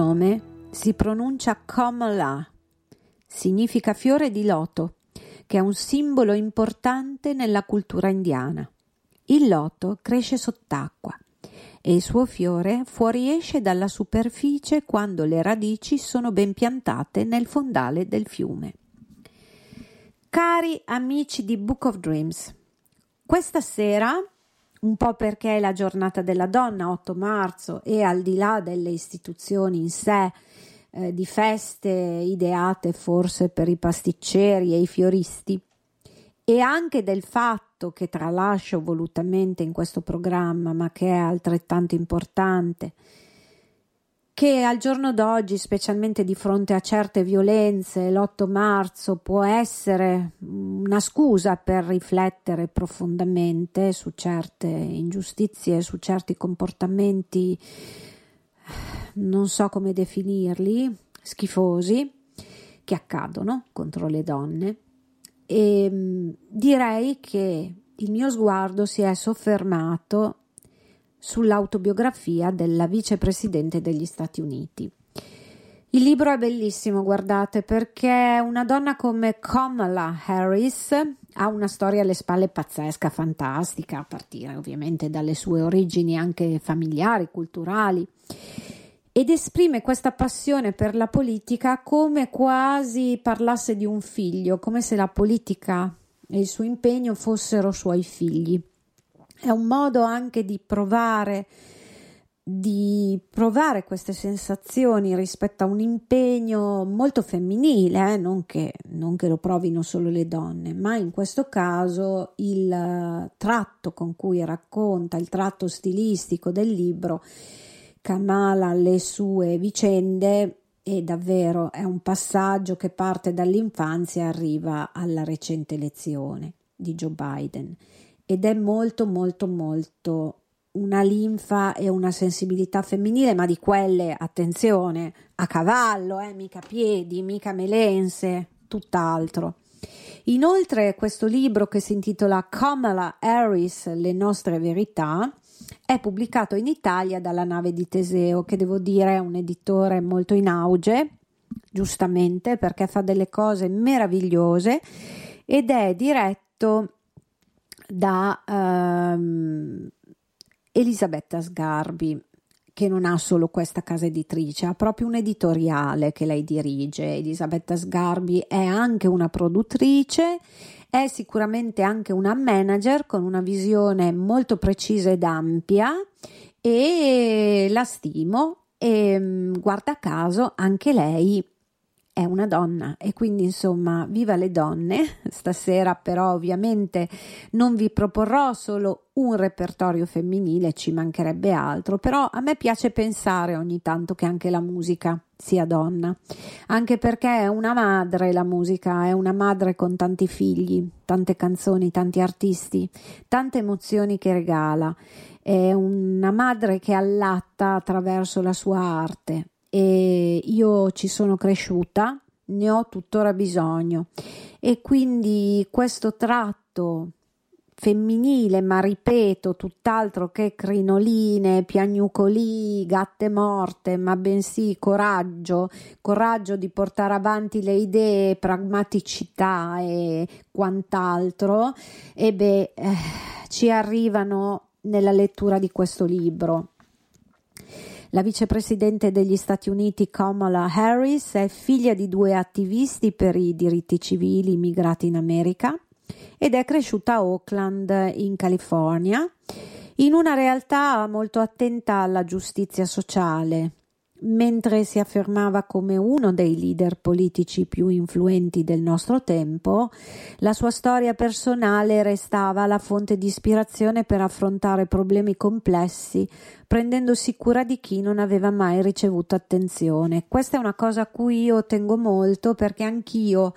nome si pronuncia Kamala, significa fiore di loto, che è un simbolo importante nella cultura indiana. Il loto cresce sott'acqua e il suo fiore fuoriesce dalla superficie quando le radici sono ben piantate nel fondale del fiume. Cari amici di Book of Dreams, questa sera un po' perché è la giornata della donna, 8 marzo, e al di là delle istituzioni in sé, eh, di feste ideate forse per i pasticceri e i fioristi, e anche del fatto che tralascio volutamente in questo programma, ma che è altrettanto importante, che al giorno d'oggi, specialmente di fronte a certe violenze, l'8 marzo può essere una scusa per riflettere profondamente su certe ingiustizie, su certi comportamenti, non so come definirli, schifosi, che accadono contro le donne. E mm, direi che il mio sguardo si è soffermato sull'autobiografia della vicepresidente degli Stati Uniti. Il libro è bellissimo, guardate, perché una donna come Kamala Harris ha una storia alle spalle pazzesca, fantastica, a partire ovviamente dalle sue origini anche familiari, culturali, ed esprime questa passione per la politica come quasi parlasse di un figlio, come se la politica e il suo impegno fossero suoi figli è un modo anche di provare di provare queste sensazioni rispetto a un impegno molto femminile, eh? non, che, non, che, lo provino solo le donne, ma in questo caso il tratto con cui racconta, il tratto stilistico del libro, Kamala le sue vicende e davvero è un passaggio che parte dall'infanzia e arriva alla recente elezione di Joe Biden ed è molto molto molto una linfa e una sensibilità femminile, ma di quelle, attenzione, a cavallo, eh, mica piedi, mica melense, tutt'altro. Inoltre questo libro che si intitola Kamala Harris, Le nostre verità, è pubblicato in Italia dalla nave di Teseo, che devo dire è un editore molto in auge, giustamente perché fa delle cose meravigliose ed è diretto da um, Elisabetta Sgarbi, che non ha solo questa casa editrice, ha proprio un editoriale che lei dirige. Elisabetta Sgarbi è anche una produttrice, è sicuramente anche una manager con una visione molto precisa ed ampia e la stimo e mm, guarda caso anche lei è una donna e quindi insomma viva le donne. Stasera però ovviamente non vi proporrò solo un repertorio femminile ci mancherebbe altro però a me piace pensare ogni tanto che anche la musica sia donna. Anche perché è una madre la musica è una madre con tanti figli tante canzoni tanti artisti tante emozioni che regala. È una madre che allatta attraverso la sua arte e io ci sono cresciuta, ne ho tuttora bisogno e quindi questo tratto femminile, ma ripeto, tutt'altro che crinoline, piagnucoli, gatte morte, ma bensì coraggio, coraggio di portare avanti le idee, pragmaticità e quant'altro, e beh, eh, ci arrivano nella lettura di questo libro. La vicepresidente degli Stati Uniti Kamala Harris è figlia di due attivisti per i diritti civili immigrati in America ed è cresciuta a Oakland in California in una realtà molto attenta alla giustizia sociale, Mentre si affermava come uno dei leader politici più influenti del nostro tempo, la sua storia personale restava la fonte di ispirazione per affrontare problemi complessi, prendendosi cura di chi non aveva mai ricevuto attenzione. Questa è una cosa a cui io tengo molto perché anch'io,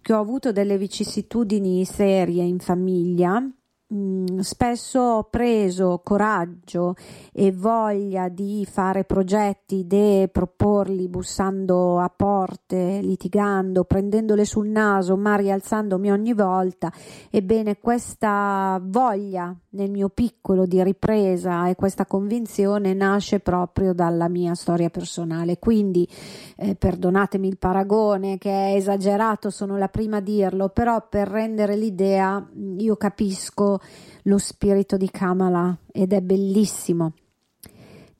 che ho avuto delle vicissitudini serie in famiglia, Mm, spesso ho preso coraggio e voglia di fare progetti, idee, proporli bussando a porte, litigando, prendendole sul naso, ma rialzandomi ogni volta. Ebbene, questa voglia nel mio piccolo di ripresa e questa convinzione nasce proprio dalla mia storia personale. Quindi, eh, perdonatemi il paragone che è esagerato, sono la prima a dirlo, però per rendere l'idea io capisco lo spirito di Kamala ed è bellissimo.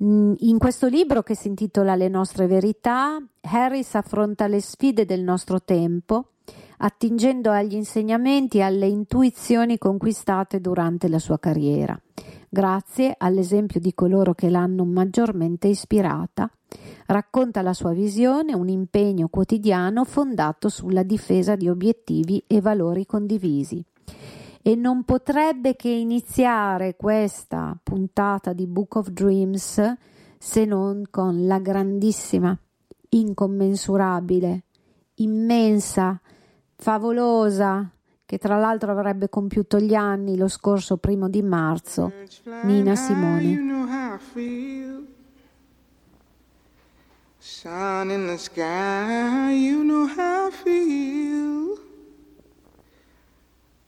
Mm, in questo libro che si intitola Le nostre verità, Harris affronta le sfide del nostro tempo, attingendo agli insegnamenti e alle intuizioni conquistate durante la sua carriera, grazie all'esempio di coloro che l'hanno maggiormente ispirata. Racconta la sua visione, un impegno quotidiano fondato sulla difesa di obiettivi e valori condivisi e non potrebbe che iniziare questa puntata di Book of Dreams se non con la grandissima, incommensurabile, immensa, favolosa, che tra l'altro avrebbe compiuto gli anni lo scorso primo di marzo, Nina Simone. Sun in the sky, you know how I feel.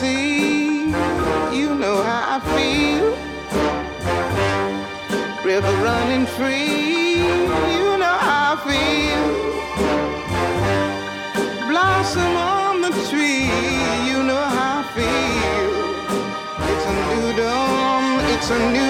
Sea. You know how I feel. River running free. You know how I feel. Blossom on the tree. You know how I feel. It's a new dawn. It's a new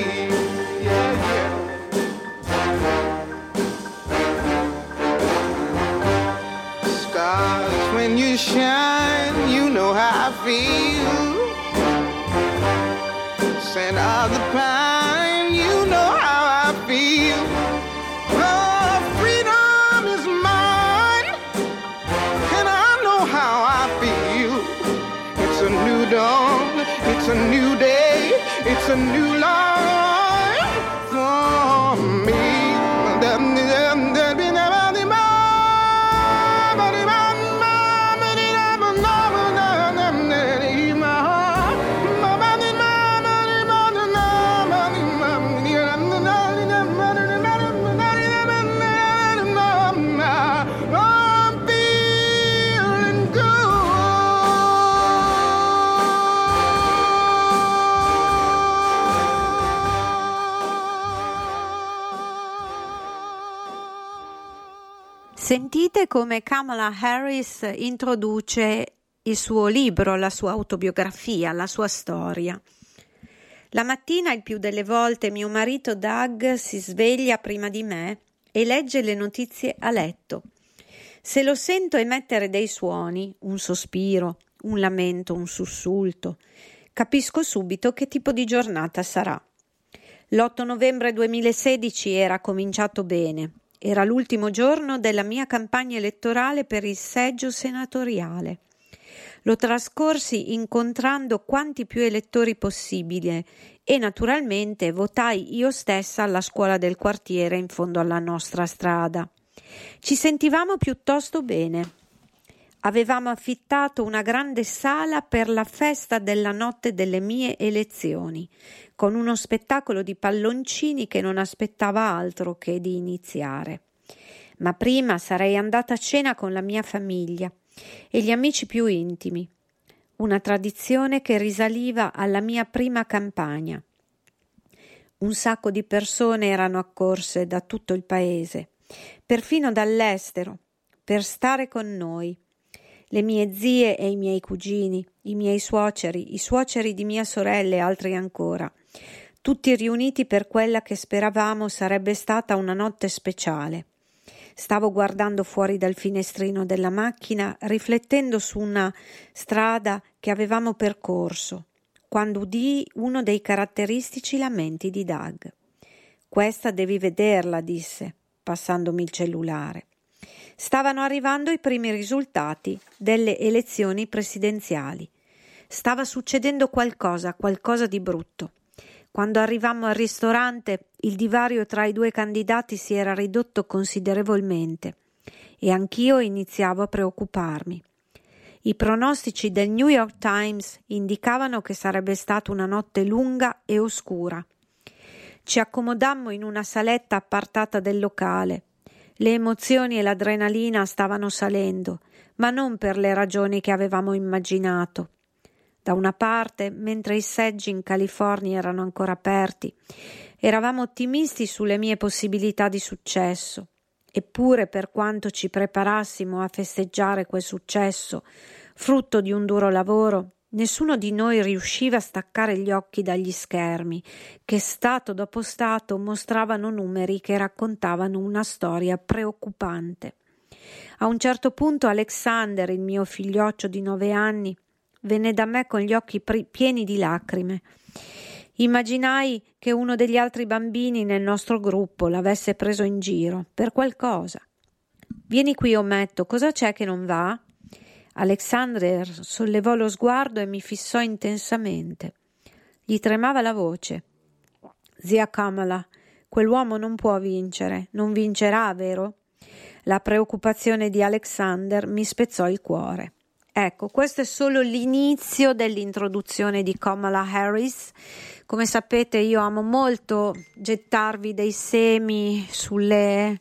Really shine, you know how I feel. Scent of the pine, come Kamala Harris introduce il suo libro, la sua autobiografia, la sua storia. La mattina il più delle volte mio marito Doug si sveglia prima di me e legge le notizie a letto. Se lo sento emettere dei suoni, un sospiro, un lamento, un sussulto, capisco subito che tipo di giornata sarà. L'8 novembre 2016 era cominciato bene. Era l'ultimo giorno della mia campagna elettorale per il seggio senatoriale. Lo trascorsi incontrando quanti più elettori possibile e naturalmente votai io stessa alla scuola del quartiere in fondo alla nostra strada. Ci sentivamo piuttosto bene. Avevamo affittato una grande sala per la festa della notte delle mie elezioni, con uno spettacolo di palloncini che non aspettava altro che di iniziare. Ma prima sarei andata a cena con la mia famiglia e gli amici più intimi, una tradizione che risaliva alla mia prima campagna. Un sacco di persone erano accorse da tutto il paese, perfino dall'estero, per stare con noi. Le mie zie e i miei cugini, i miei suoceri, i suoceri di mia sorella e altri ancora, tutti riuniti per quella che speravamo sarebbe stata una notte speciale. Stavo guardando fuori dal finestrino della macchina, riflettendo su una strada che avevamo percorso, quando udii uno dei caratteristici lamenti di Doug. Questa devi vederla, disse, passandomi il cellulare. Stavano arrivando i primi risultati delle elezioni presidenziali. Stava succedendo qualcosa, qualcosa di brutto. Quando arrivammo al ristorante, il divario tra i due candidati si era ridotto considerevolmente e anch'io iniziavo a preoccuparmi. I pronostici del New York Times indicavano che sarebbe stata una notte lunga e oscura. Ci accomodammo in una saletta appartata del locale. Le emozioni e l'adrenalina stavano salendo, ma non per le ragioni che avevamo immaginato. Da una parte, mentre i seggi in California erano ancora aperti, eravamo ottimisti sulle mie possibilità di successo. Eppure, per quanto ci preparassimo a festeggiare quel successo, frutto di un duro lavoro, nessuno di noi riusciva a staccare gli occhi dagli schermi, che stato dopo stato mostravano numeri che raccontavano una storia preoccupante. A un certo punto Alexander, il mio figlioccio di nove anni, venne da me con gli occhi pri- pieni di lacrime. Immaginai che uno degli altri bambini nel nostro gruppo l'avesse preso in giro per qualcosa. Vieni qui, ometto, cosa c'è che non va? Alexander sollevò lo sguardo e mi fissò intensamente. Gli tremava la voce. Zia Kamala, quell'uomo non può vincere, non vincerà, vero? La preoccupazione di Alexander mi spezzò il cuore. Ecco, questo è solo l'inizio dell'introduzione di Kamala Harris. Come sapete, io amo molto gettarvi dei semi sulle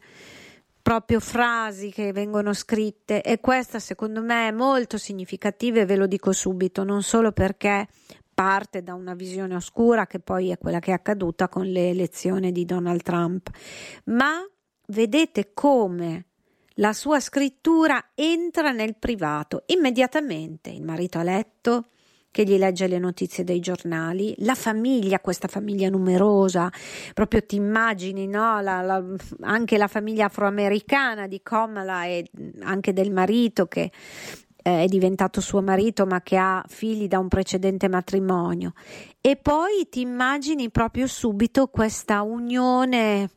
proprio frasi che vengono scritte e questa secondo me è molto significativa e ve lo dico subito, non solo perché parte da una visione oscura che poi è quella che è accaduta con le elezioni di Donald Trump, ma vedete come la sua scrittura entra nel privato immediatamente. Il marito a letto che gli legge le notizie dei giornali, la famiglia, questa famiglia numerosa, proprio ti immagini, no? la, la, anche la famiglia afroamericana di Kamala e anche del marito che eh, è diventato suo marito ma che ha figli da un precedente matrimonio e poi ti immagini proprio subito questa unione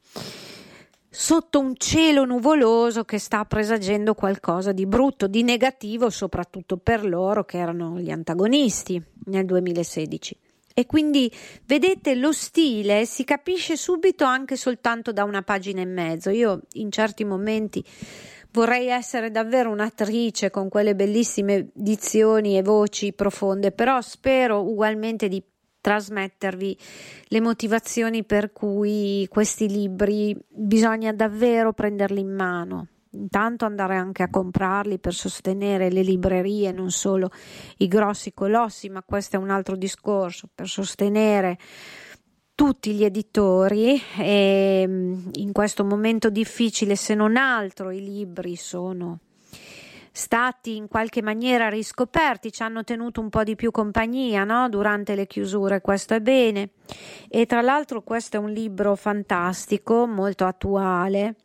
sotto un cielo nuvoloso che sta presagendo qualcosa di brutto, di negativo, soprattutto per loro che erano gli antagonisti nel 2016. E quindi vedete lo stile si capisce subito anche soltanto da una pagina e mezzo. Io in certi momenti vorrei essere davvero un'attrice con quelle bellissime dizioni e voci profonde, però spero ugualmente di trasmettervi le motivazioni per cui questi libri bisogna davvero prenderli in mano. Intanto andare anche a comprarli per sostenere le librerie, non solo i grossi colossi, ma questo è un altro discorso, per sostenere tutti gli editori e in questo momento difficile, se non altro, i libri sono stati in qualche maniera riscoperti, ci hanno tenuto un po' di più compagnia no? durante le chiusure, questo è bene. E tra l'altro questo è un libro fantastico, molto attuale,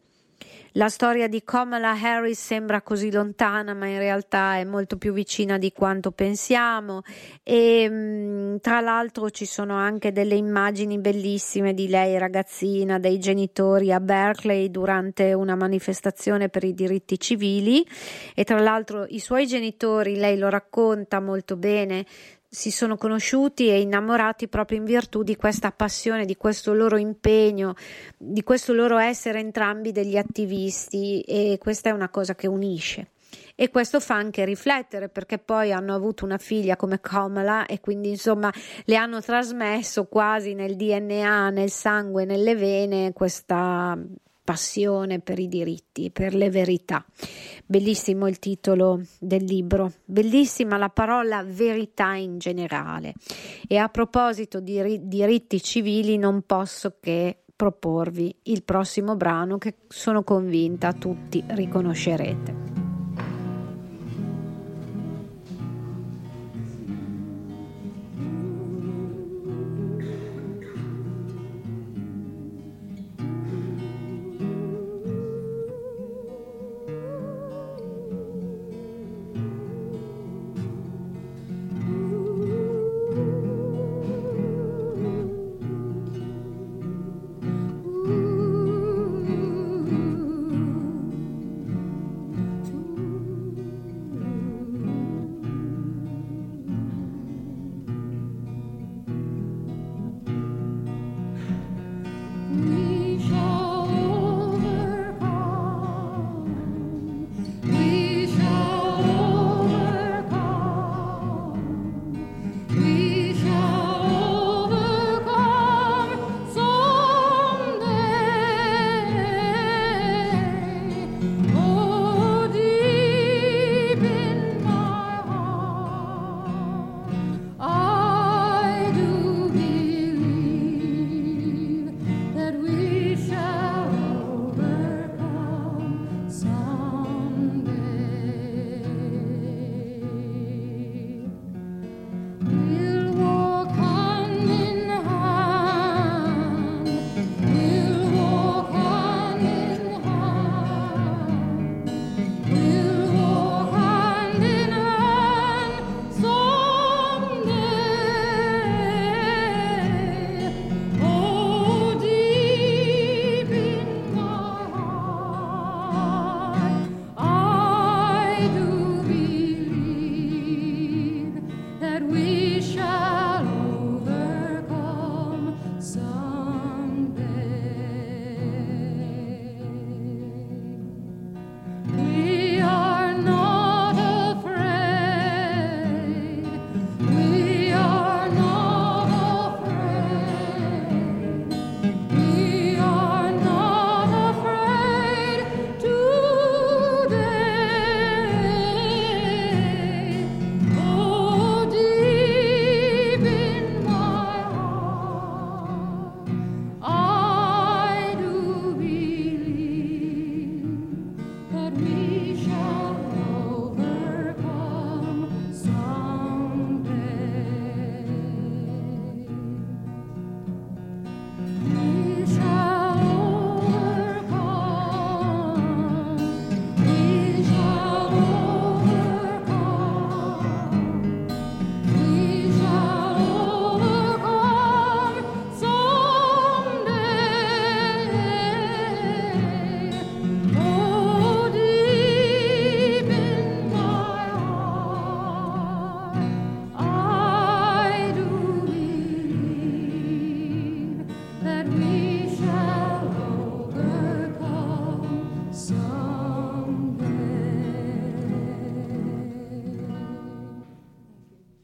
la storia di Kamala Harris sembra così lontana, ma in realtà è molto più vicina di quanto pensiamo. E mm, tra l'altro ci sono anche delle immagini bellissime di lei ragazzina, dei genitori a Berkeley durante una manifestazione per i diritti civili. E tra l'altro i suoi genitori, lei lo racconta molto bene, si sono conosciuti e innamorati proprio in virtù di questa passione, di questo loro impegno, di questo loro essere entrambi degli attivisti e questa è una cosa che unisce. E questo fa anche riflettere perché poi hanno avuto una figlia come Kamala e quindi insomma le hanno trasmesso quasi nel DNA, nel sangue, nelle vene questa passione per i diritti, per le verità. Bellissimo il titolo del libro, bellissima la parola verità in generale. E a proposito di diritti civili non posso che proporvi il prossimo brano che sono convinta tutti riconoscerete.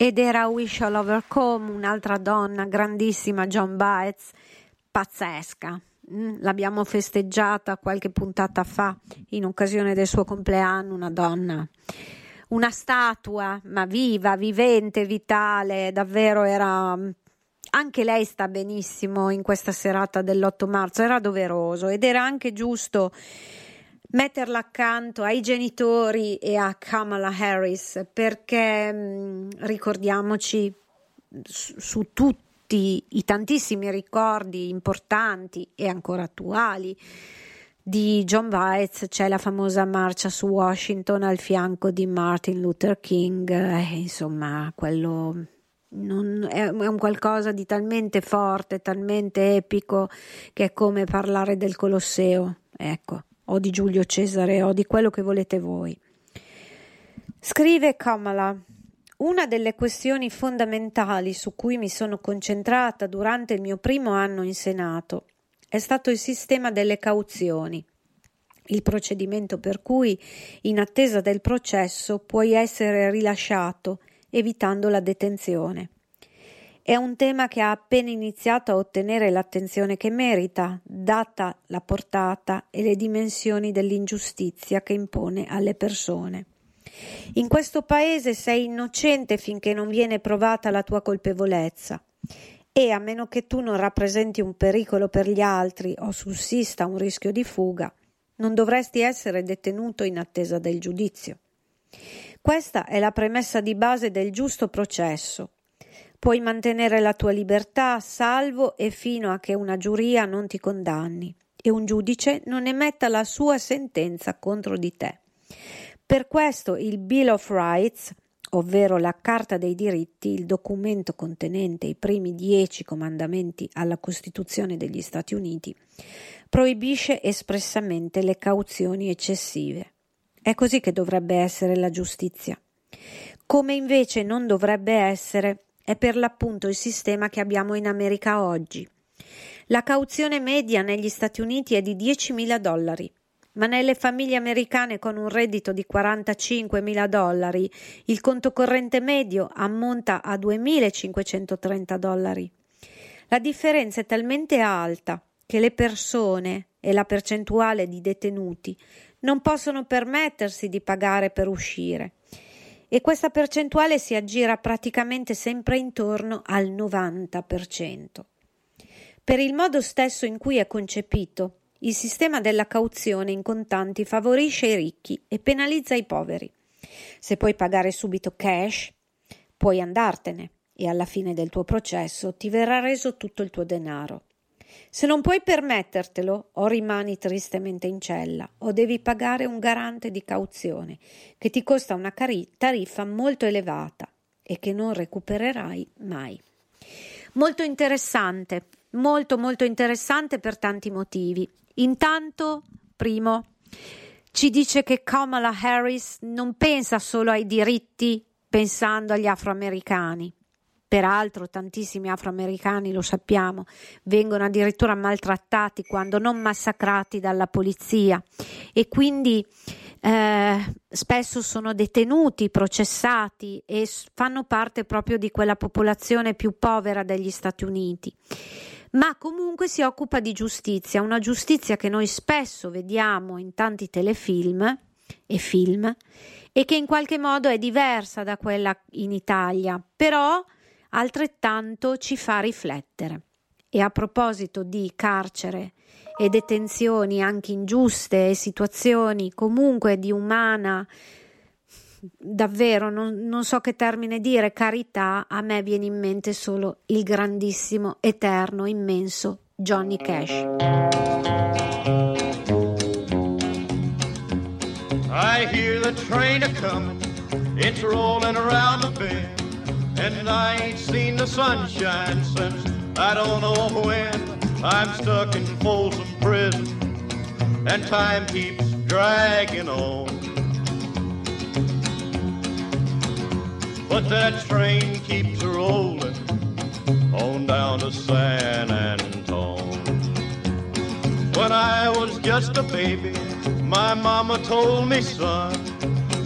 Ed era Wish All Overcome, un'altra donna grandissima, John Baez, pazzesca. Mm, l'abbiamo festeggiata qualche puntata fa in occasione del suo compleanno, una donna, una statua, ma viva, vivente, vitale, davvero era anche lei sta benissimo in questa serata dell'8 marzo, era doveroso ed era anche giusto metterla accanto ai genitori e a Kamala Harris perché mm, ricordiamoci su, su tutti i tantissimi ricordi importanti e ancora attuali di John Baez c'è la famosa marcia su Washington al fianco di Martin Luther King, eh, insomma, quello non, è un qualcosa di talmente forte, talmente epico che è come parlare del Colosseo. Ecco, o di Giulio Cesare o di quello che volete voi. Scrive Kamala. Una delle questioni fondamentali su cui mi sono concentrata durante il mio primo anno in Senato è stato il sistema delle cauzioni, il procedimento per cui, in attesa del processo, puoi essere rilasciato evitando la detenzione. È un tema che ha appena iniziato a ottenere l'attenzione che merita, data la portata e le dimensioni dell'ingiustizia che impone alle persone. In questo paese sei innocente finché non viene provata la tua colpevolezza e a meno che tu non rappresenti un pericolo per gli altri o sussista un rischio di fuga, non dovresti essere detenuto in attesa del giudizio. Questa è la premessa di base del giusto processo Puoi mantenere la tua libertà salvo e fino a che una giuria non ti condanni e un giudice non emetta la sua sentenza contro di te. Per questo il Bill of Rights, ovvero la Carta dei diritti, il documento contenente i primi dieci comandamenti alla Costituzione degli Stati Uniti, proibisce espressamente le cauzioni eccessive. È così che dovrebbe essere la giustizia. Come invece non dovrebbe essere è per l'appunto il sistema che abbiamo in America oggi. La cauzione media negli Stati Uniti è di 10.000 dollari, ma nelle famiglie americane con un reddito di 45.000 dollari il conto corrente medio ammonta a 2.530 dollari. La differenza è talmente alta che le persone e la percentuale di detenuti non possono permettersi di pagare per uscire e questa percentuale si aggira praticamente sempre intorno al 90%. Per il modo stesso in cui è concepito, il sistema della cauzione in contanti favorisce i ricchi e penalizza i poveri. Se puoi pagare subito cash, puoi andartene e alla fine del tuo processo ti verrà reso tutto il tuo denaro. Se non puoi permettertelo, o rimani tristemente in cella, o devi pagare un garante di cauzione, che ti costa una cari- tariffa molto elevata e che non recupererai mai. Molto interessante, molto molto interessante per tanti motivi. Intanto, primo, ci dice che Kamala Harris non pensa solo ai diritti pensando agli afroamericani, Peraltro tantissimi afroamericani, lo sappiamo, vengono addirittura maltrattati quando non massacrati dalla polizia e quindi eh, spesso sono detenuti, processati e fanno parte proprio di quella popolazione più povera degli Stati Uniti. Ma comunque si occupa di giustizia, una giustizia che noi spesso vediamo in tanti telefilm e film e che in qualche modo è diversa da quella in Italia, però altrettanto ci fa riflettere. E a proposito di carcere e detenzioni anche ingiuste e situazioni comunque di umana, davvero non, non so che termine dire, carità, a me viene in mente solo il grandissimo, eterno, immenso Johnny Cash. I hear the train a coming, it's rolling around the bend. And I ain't seen the sunshine since I don't know when. I'm stuck in Folsom Prison, and time keeps dragging on. But that train keeps rolling on down to San Antone. When I was just a baby, my mama told me, son,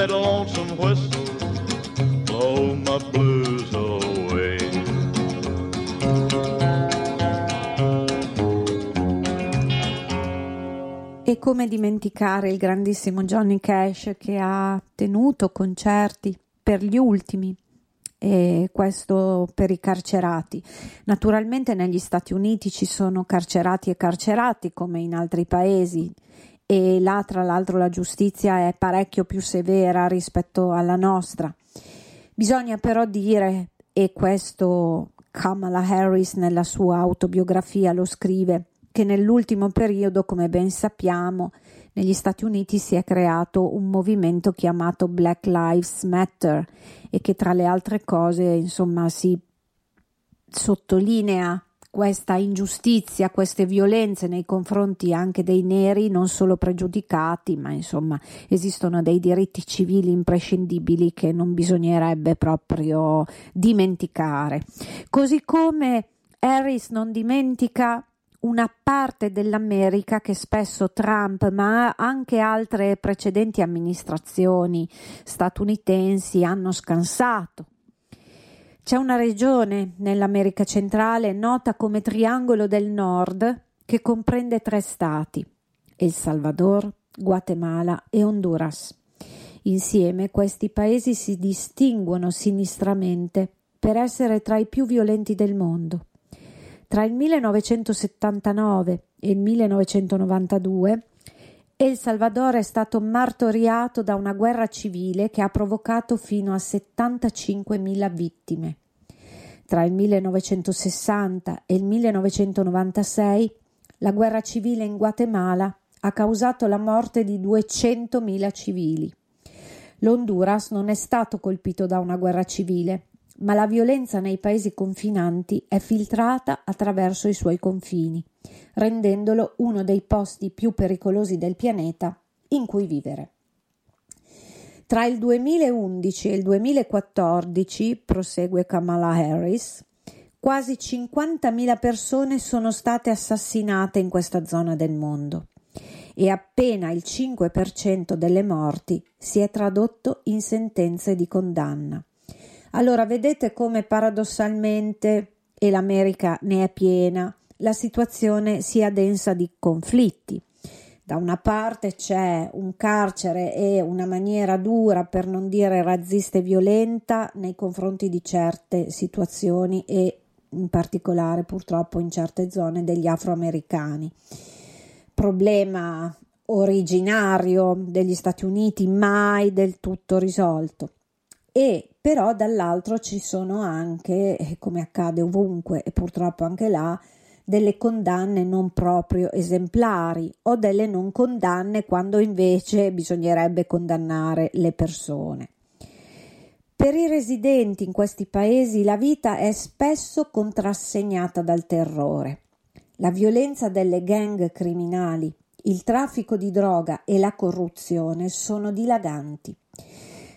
That lonesome whistle blow my blues away. E come dimenticare il grandissimo Johnny Cash che ha tenuto concerti per gli ultimi e questo per i carcerati. Naturalmente negli Stati Uniti ci sono carcerati e carcerati come in altri paesi e là tra l'altro la giustizia è parecchio più severa rispetto alla nostra. Bisogna però dire, e questo Kamala Harris nella sua autobiografia lo scrive, che nell'ultimo periodo, come ben sappiamo, negli Stati Uniti si è creato un movimento chiamato Black Lives Matter e che tra le altre cose, insomma, si sottolinea questa ingiustizia, queste violenze nei confronti anche dei neri, non solo pregiudicati, ma insomma esistono dei diritti civili imprescindibili che non bisognerebbe proprio dimenticare. Così come Harris non dimentica una parte dell'America che spesso Trump, ma anche altre precedenti amministrazioni statunitensi hanno scansato. C'è una regione nell'America centrale nota come Triangolo del Nord che comprende tre stati, El Salvador, Guatemala e Honduras. Insieme questi paesi si distinguono sinistramente per essere tra i più violenti del mondo. Tra il 1979 e il 1992 El Salvador è stato martoriato da una guerra civile che ha provocato fino a 75.000 vittime. Tra il 1960 e il 1996 la guerra civile in Guatemala ha causato la morte di 200.000 civili. L'Honduras non è stato colpito da una guerra civile, ma la violenza nei paesi confinanti è filtrata attraverso i suoi confini, rendendolo uno dei posti più pericolosi del pianeta in cui vivere. Tra il 2011 e il 2014, prosegue Kamala Harris, quasi 50.000 persone sono state assassinate in questa zona del mondo e appena il 5% delle morti si è tradotto in sentenze di condanna. Allora vedete come paradossalmente, e l'America ne è piena, la situazione sia densa di conflitti. Da una parte c'è un carcere e una maniera dura, per non dire razzista e violenta, nei confronti di certe situazioni e in particolare purtroppo in certe zone degli afroamericani. Problema originario degli Stati Uniti, mai del tutto risolto e però dall'altro ci sono anche, come accade ovunque e purtroppo anche là, delle condanne non proprio esemplari o delle non condanne quando invece bisognerebbe condannare le persone. Per i residenti in questi paesi la vita è spesso contrassegnata dal terrore. La violenza delle gang criminali, il traffico di droga e la corruzione sono dilaganti.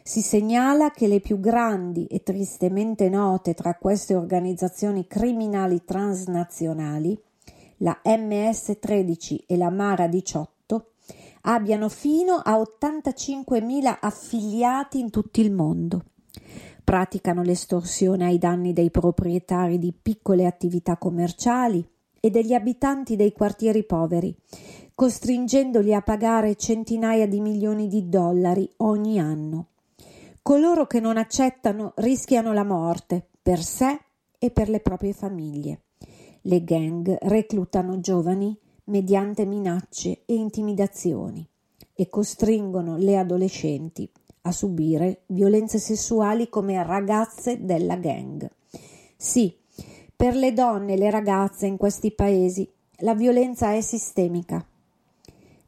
Si segnala che le più grandi e tristemente note tra queste organizzazioni criminali transnazionali, la MS-13 e la Mara 18, abbiano fino a 85.000 affiliati in tutto il mondo. Praticano l'estorsione ai danni dei proprietari di piccole attività commerciali e degli abitanti dei quartieri poveri, costringendoli a pagare centinaia di milioni di dollari ogni anno. Coloro che non accettano rischiano la morte per sé e per le proprie famiglie. Le gang reclutano giovani mediante minacce e intimidazioni e costringono le adolescenti a subire violenze sessuali come ragazze della gang. Sì, per le donne e le ragazze in questi paesi la violenza è sistemica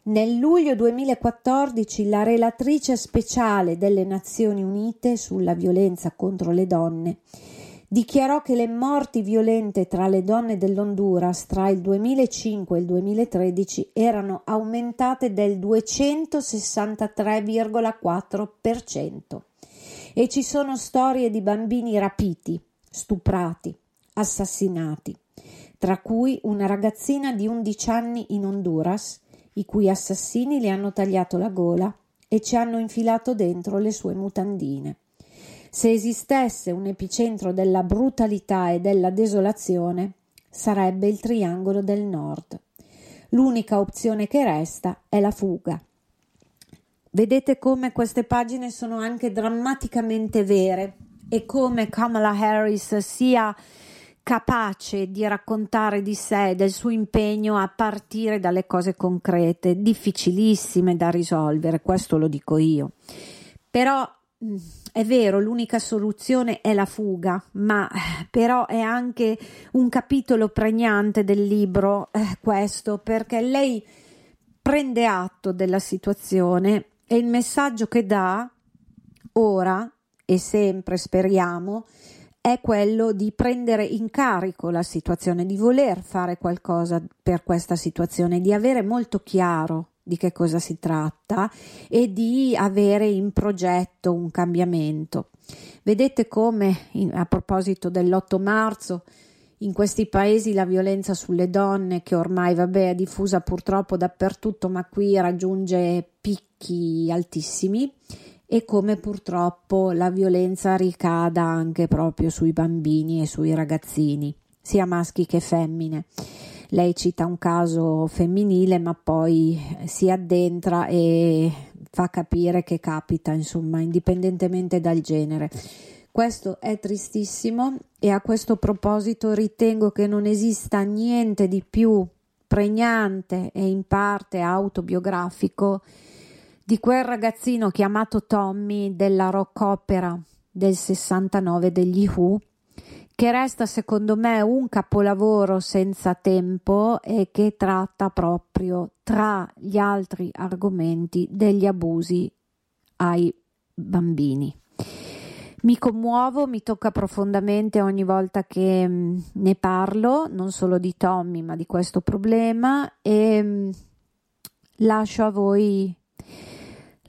nel luglio 2014 la relatrice speciale delle Nazioni Unite sulla violenza contro le donne dichiarò che le morti violente tra le donne dell'Honduras tra il 2005 e il 2013 erano aumentate del 263,4% e ci sono storie di bambini rapiti, stuprati, assassinati, tra cui una ragazzina di 11 anni in Honduras i cui assassini le hanno tagliato la gola e ci hanno infilato dentro le sue mutandine. Se esistesse un epicentro della brutalità e della desolazione, sarebbe il triangolo del nord. L'unica opzione che resta è la fuga. Vedete come queste pagine sono anche drammaticamente vere e come Kamala Harris sia capace di raccontare di sé, del suo impegno a partire dalle cose concrete, difficilissime da risolvere, questo lo dico io. Però mm, è vero, l'unica soluzione è la fuga, ma però è anche un capitolo pregnante del libro eh, questo, perché lei prende atto della situazione e il messaggio che dà ora e sempre speriamo è quello di prendere in carico la situazione, di voler fare qualcosa per questa situazione, di avere molto chiaro di che cosa si tratta e di avere in progetto un cambiamento. Vedete come, a proposito dell'8 marzo, in questi paesi la violenza sulle donne, che ormai vabbè, è diffusa purtroppo dappertutto, ma qui raggiunge picchi altissimi, e come purtroppo la violenza ricada anche proprio sui bambini e sui ragazzini, sia maschi che femmine. Lei cita un caso femminile, ma poi si addentra e fa capire che capita, insomma, indipendentemente dal genere. Questo è tristissimo e a questo proposito ritengo che non esista niente di più pregnante e in parte autobiografico di quel ragazzino chiamato Tommy della rock opera del 69 degli Who, che resta secondo me un capolavoro senza tempo e che tratta proprio tra gli altri argomenti degli abusi ai bambini. Mi commuovo, mi tocca profondamente ogni volta che mm, ne parlo, non solo di Tommy, ma di questo problema e mm, lascio a voi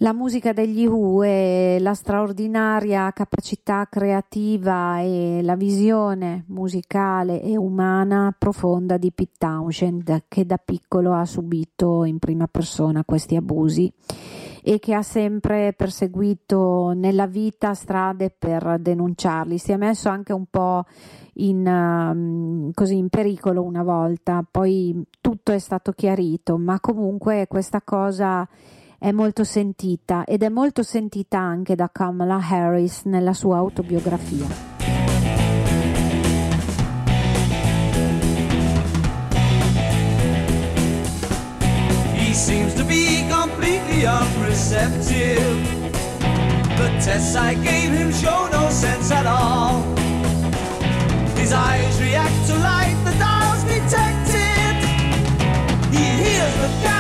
la musica degli Who e la straordinaria capacità creativa e la visione musicale e umana profonda di Pete Townshend, che da piccolo ha subito in prima persona questi abusi e che ha sempre perseguito nella vita strade per denunciarli. Si è messo anche un po' in, um, così in pericolo una volta, poi tutto è stato chiarito, ma comunque questa cosa è molto sentita ed è molto sentita anche da Kamala Harris nella sua autobiografia. Seems to be completely unreceptive. The tests I gave him show no sense at all. His eyes react to light, the dials detected. He hears but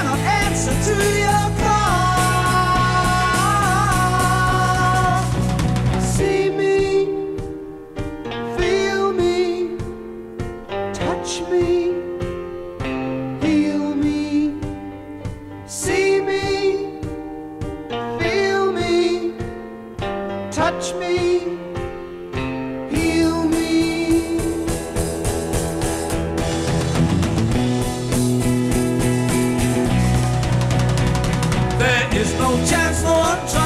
Cha-cha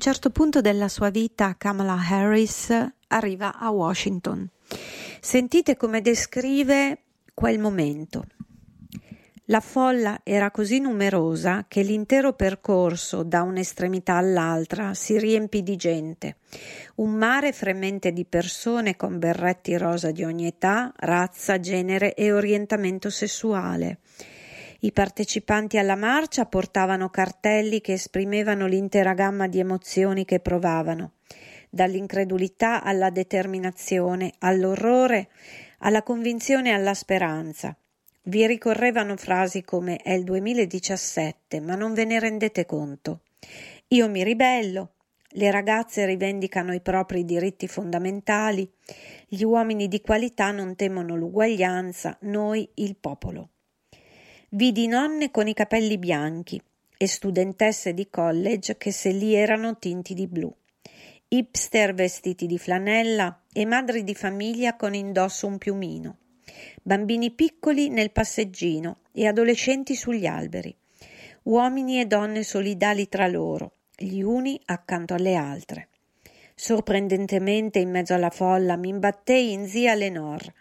certo punto della sua vita Kamala Harris arriva a Washington. Sentite come descrive quel momento. La folla era così numerosa che l'intero percorso da un'estremità all'altra si riempì di gente. Un mare fremente di persone con berretti rosa di ogni età, razza, genere e orientamento sessuale. I partecipanti alla marcia portavano cartelli che esprimevano l'intera gamma di emozioni che provavano, dall'incredulità alla determinazione, all'orrore, alla convinzione e alla speranza. Vi ricorrevano frasi come è il 2017, ma non ve ne rendete conto. Io mi ribello, le ragazze rivendicano i propri diritti fondamentali, gli uomini di qualità non temono l'uguaglianza, noi il popolo. Vidi nonne con i capelli bianchi e studentesse di college che se li erano tinti di blu, hipster vestiti di flanella e madri di famiglia con indosso un piumino, bambini piccoli nel passeggino e adolescenti sugli alberi, uomini e donne solidali tra loro, gli uni accanto alle altre. Sorprendentemente in mezzo alla folla mi imbattei in zia Lenore,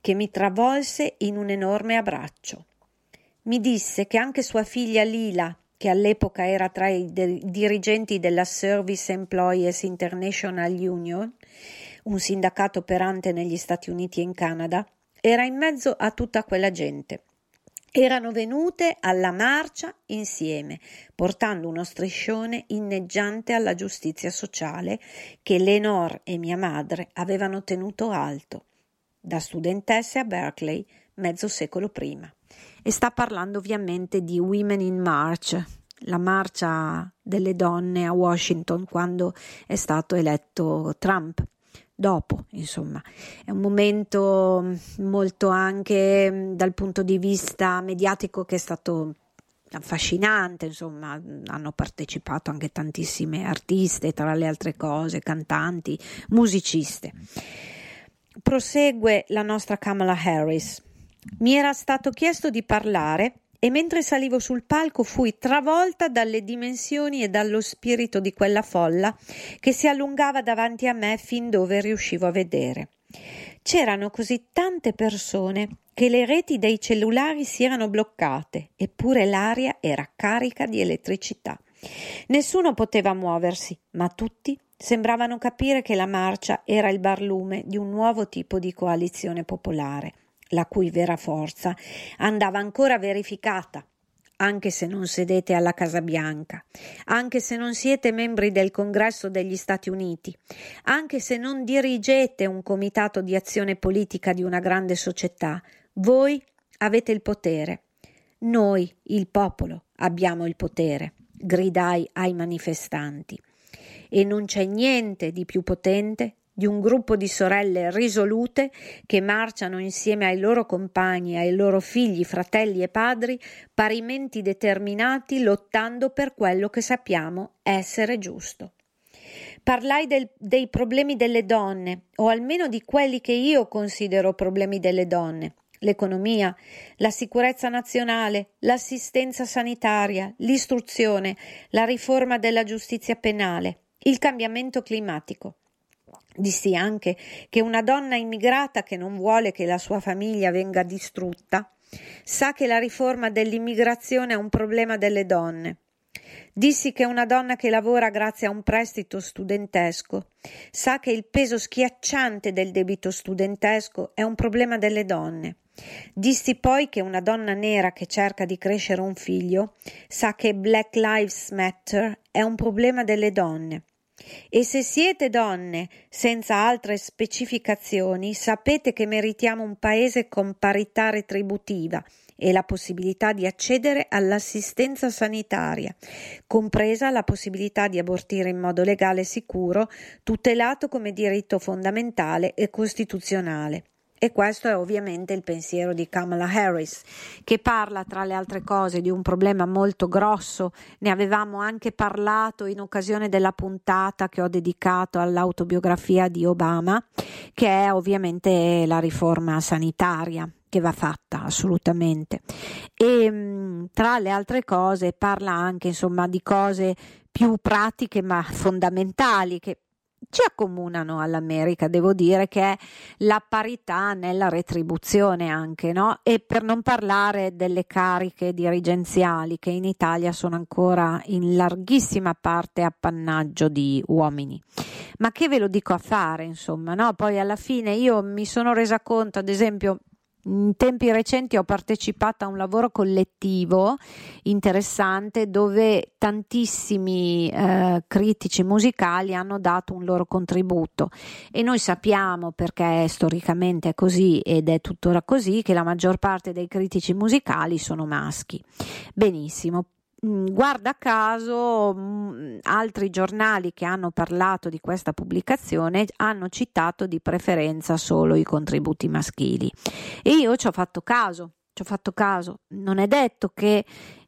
che mi travolse in un enorme abbraccio. Mi disse che anche sua figlia Lila, che all'epoca era tra i dirigenti della Service Employees International Union, un sindacato operante negli Stati Uniti e in Canada, era in mezzo a tutta quella gente. Erano venute alla marcia insieme, portando uno striscione inneggiante alla giustizia sociale che Lenore e mia madre avevano tenuto alto, da studentesse a Berkeley mezzo secolo prima. E sta parlando ovviamente di Women in March, la marcia delle donne a Washington quando è stato eletto Trump dopo, insomma. È un momento mm, molto anche mm, dal punto di vista mediatico che è stato affascinante, insomma, hanno partecipato anche tantissime artiste, tra le altre cose, cantanti, musiciste. Prosegue la nostra Kamala Harris. Mi era stato chiesto di parlare e mentre salivo sul palco fui travolta dalle dimensioni e dallo spirito di quella folla che si allungava davanti a me fin dove riuscivo a vedere. C'erano così tante persone che le reti dei cellulari si erano bloccate, eppure l'aria era carica di elettricità. Nessuno poteva muoversi, ma tutti sembravano capire che la marcia era il barlume di un nuovo tipo di coalizione popolare la cui vera forza andava ancora verificata, anche se non sedete alla Casa Bianca, anche se non siete membri del Congresso degli Stati Uniti, anche se non dirigete un comitato di azione politica di una grande società, voi avete il potere. Noi, il popolo, abbiamo il potere, gridai ai manifestanti. E non c'è niente di più potente di un gruppo di sorelle risolute che marciano insieme ai loro compagni, ai loro figli, fratelli e padri, parimenti determinati, lottando per quello che sappiamo essere giusto. Parlai del, dei problemi delle donne, o almeno di quelli che io considero problemi delle donne, l'economia, la sicurezza nazionale, l'assistenza sanitaria, l'istruzione, la riforma della giustizia penale, il cambiamento climatico. Dissi anche che una donna immigrata che non vuole che la sua famiglia venga distrutta sa che la riforma dell'immigrazione è un problema delle donne. Dissi che una donna che lavora grazie a un prestito studentesco sa che il peso schiacciante del debito studentesco è un problema delle donne. Dissi poi che una donna nera che cerca di crescere un figlio sa che Black Lives Matter è un problema delle donne. E se siete donne senza altre specificazioni, sapete che meritiamo un paese con parità retributiva e la possibilità di accedere all'assistenza sanitaria, compresa la possibilità di abortire in modo legale e sicuro, tutelato come diritto fondamentale e costituzionale. E questo è ovviamente il pensiero di Kamala Harris, che parla tra le altre cose di un problema molto grosso. Ne avevamo anche parlato in occasione della puntata che ho dedicato all'autobiografia di Obama, che è ovviamente la riforma sanitaria che va fatta assolutamente. E mm, tra le altre cose parla anche insomma di cose più pratiche ma fondamentali che ci accomunano all'America, devo dire che è la parità nella retribuzione anche, no? E per non parlare delle cariche dirigenziali che in Italia sono ancora in larghissima parte appannaggio di uomini. Ma che ve lo dico a fare, insomma, no? Poi alla fine io mi sono resa conto, ad esempio, in tempi recenti ho partecipato a un lavoro collettivo interessante dove tantissimi eh, critici musicali hanno dato un loro contributo e noi sappiamo perché storicamente è così ed è tuttora così che la maggior parte dei critici musicali sono maschi. Benissimo, guarda caso mm, altri giornali che hanno parlato di questa pubblicazione hanno citato di preferenza solo i contributi maschili. E io ci ho fatto caso, ci ho fatto caso, non è detto che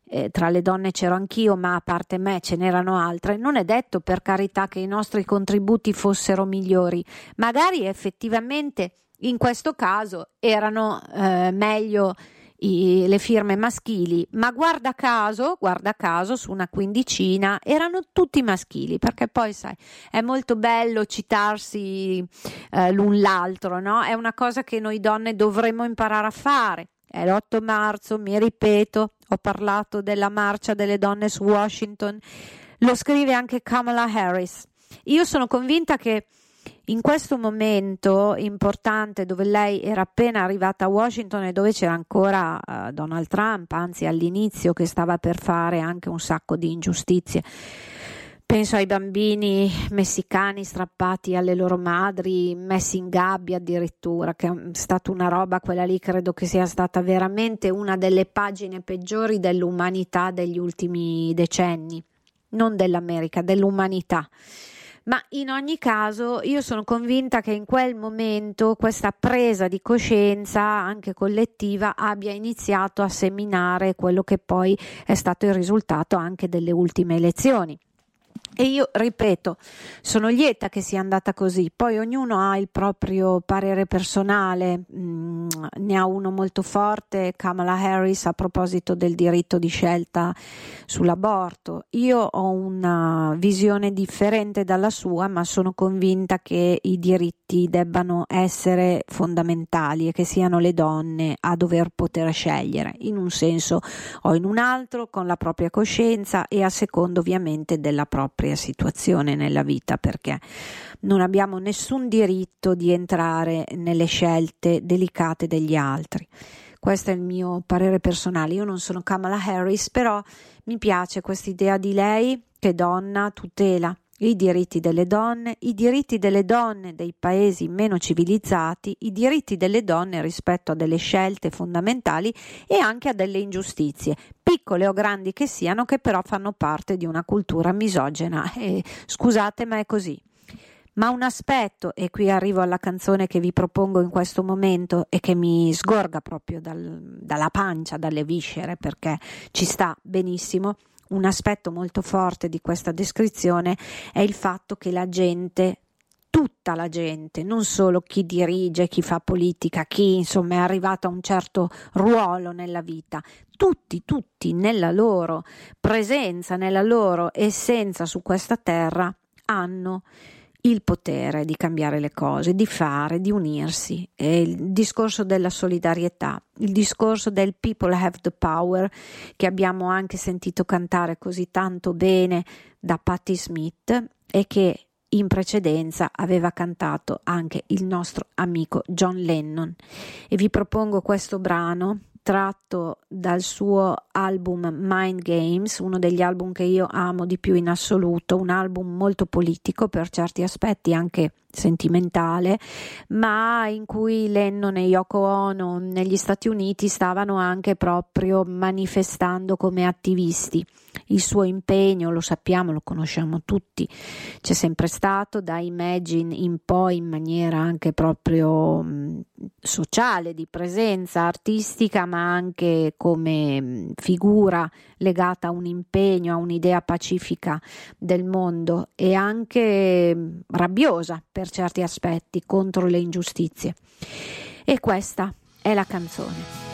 eh, tra le donne c'ero anch'io, ma a parte me ce n'erano altre, non è detto per carità che i nostri contributi fossero migliori, magari effettivamente in questo caso erano eh, meglio i, le firme maschili, ma guarda caso, guarda caso, su una quindicina erano tutti maschili, perché poi sai, è molto bello citarsi eh, l'un l'altro, no? È una cosa che noi donne dovremmo imparare a fare È l'8 marzo, mi ripeto, ho parlato della marcia delle donne su Washington, lo scrive anche Kamala Harris. Io sono convinta che in questo momento importante dove lei era appena arrivata a Washington e dove c'era ancora uh, Donald Trump, anzi all'inizio che stava per fare anche un sacco di ingiustizie. Penso ai bambini messicani strappati alle loro madri, messi in gabbia addirittura, che è stata una roba, quella lì credo che sia stata veramente una delle pagine peggiori dell'umanità degli ultimi decenni, non dell'America, dell'umanità. Ma in ogni caso io sono convinta che in quel momento questa presa di coscienza anche collettiva abbia iniziato a seminare quello che poi è stato il risultato anche delle ultime elezioni. E io ripeto, sono lieta che sia andata così, poi ognuno ha il proprio parere personale, mm, ne ha uno molto forte, Kamala Harris a proposito del diritto di scelta sull'aborto. Io ho una visione differente dalla sua, ma sono convinta che i diritti debbano essere fondamentali e che siano le donne a dover poter scegliere, in un senso o in un altro, con la propria coscienza e a secondo ovviamente della propria propria situazione nella vita perché non abbiamo nessun diritto di entrare nelle scelte delicate degli altri. Questo è il mio parere personale. Io non sono Kamala Harris, però mi piace questa idea di lei che donna tutela i diritti delle donne, i diritti delle donne dei paesi meno civilizzati, i diritti delle donne rispetto a delle scelte fondamentali e anche a delle ingiustizie, piccole o grandi che siano, che però fanno parte di una cultura misogena. E, scusate, ma è così. Ma un aspetto, e qui arrivo alla canzone che vi propongo in questo momento e che mi sgorga proprio dal, dalla pancia, dalle viscere, perché ci sta benissimo, un aspetto molto forte di questa descrizione è il fatto che la gente tutta la gente, non solo chi dirige, chi fa politica, chi insomma è arrivato a un certo ruolo nella vita, tutti, tutti nella loro presenza, nella loro essenza su questa terra hanno il potere di cambiare le cose, di fare, di unirsi. È il discorso della solidarietà, il discorso del people have the power che abbiamo anche sentito cantare così tanto bene da Patti Smith e che in precedenza aveva cantato anche il nostro amico John Lennon. E vi propongo questo brano tratto dal suo album Mind Games, uno degli album che io amo di più in assoluto, un album molto politico per certi aspetti anche sentimentale, ma in cui Lennon e Yoko Ono negli Stati Uniti stavano anche proprio manifestando come attivisti. Il suo impegno, lo sappiamo, lo conosciamo tutti, c'è sempre stato da Imagine in poi in maniera anche proprio mh, sociale, di presenza artistica, ma anche come mh, figura legata a un impegno, a un'idea pacifica del mondo e anche mh, rabbiosa per certi aspetti contro le ingiustizie. E questa è la canzone.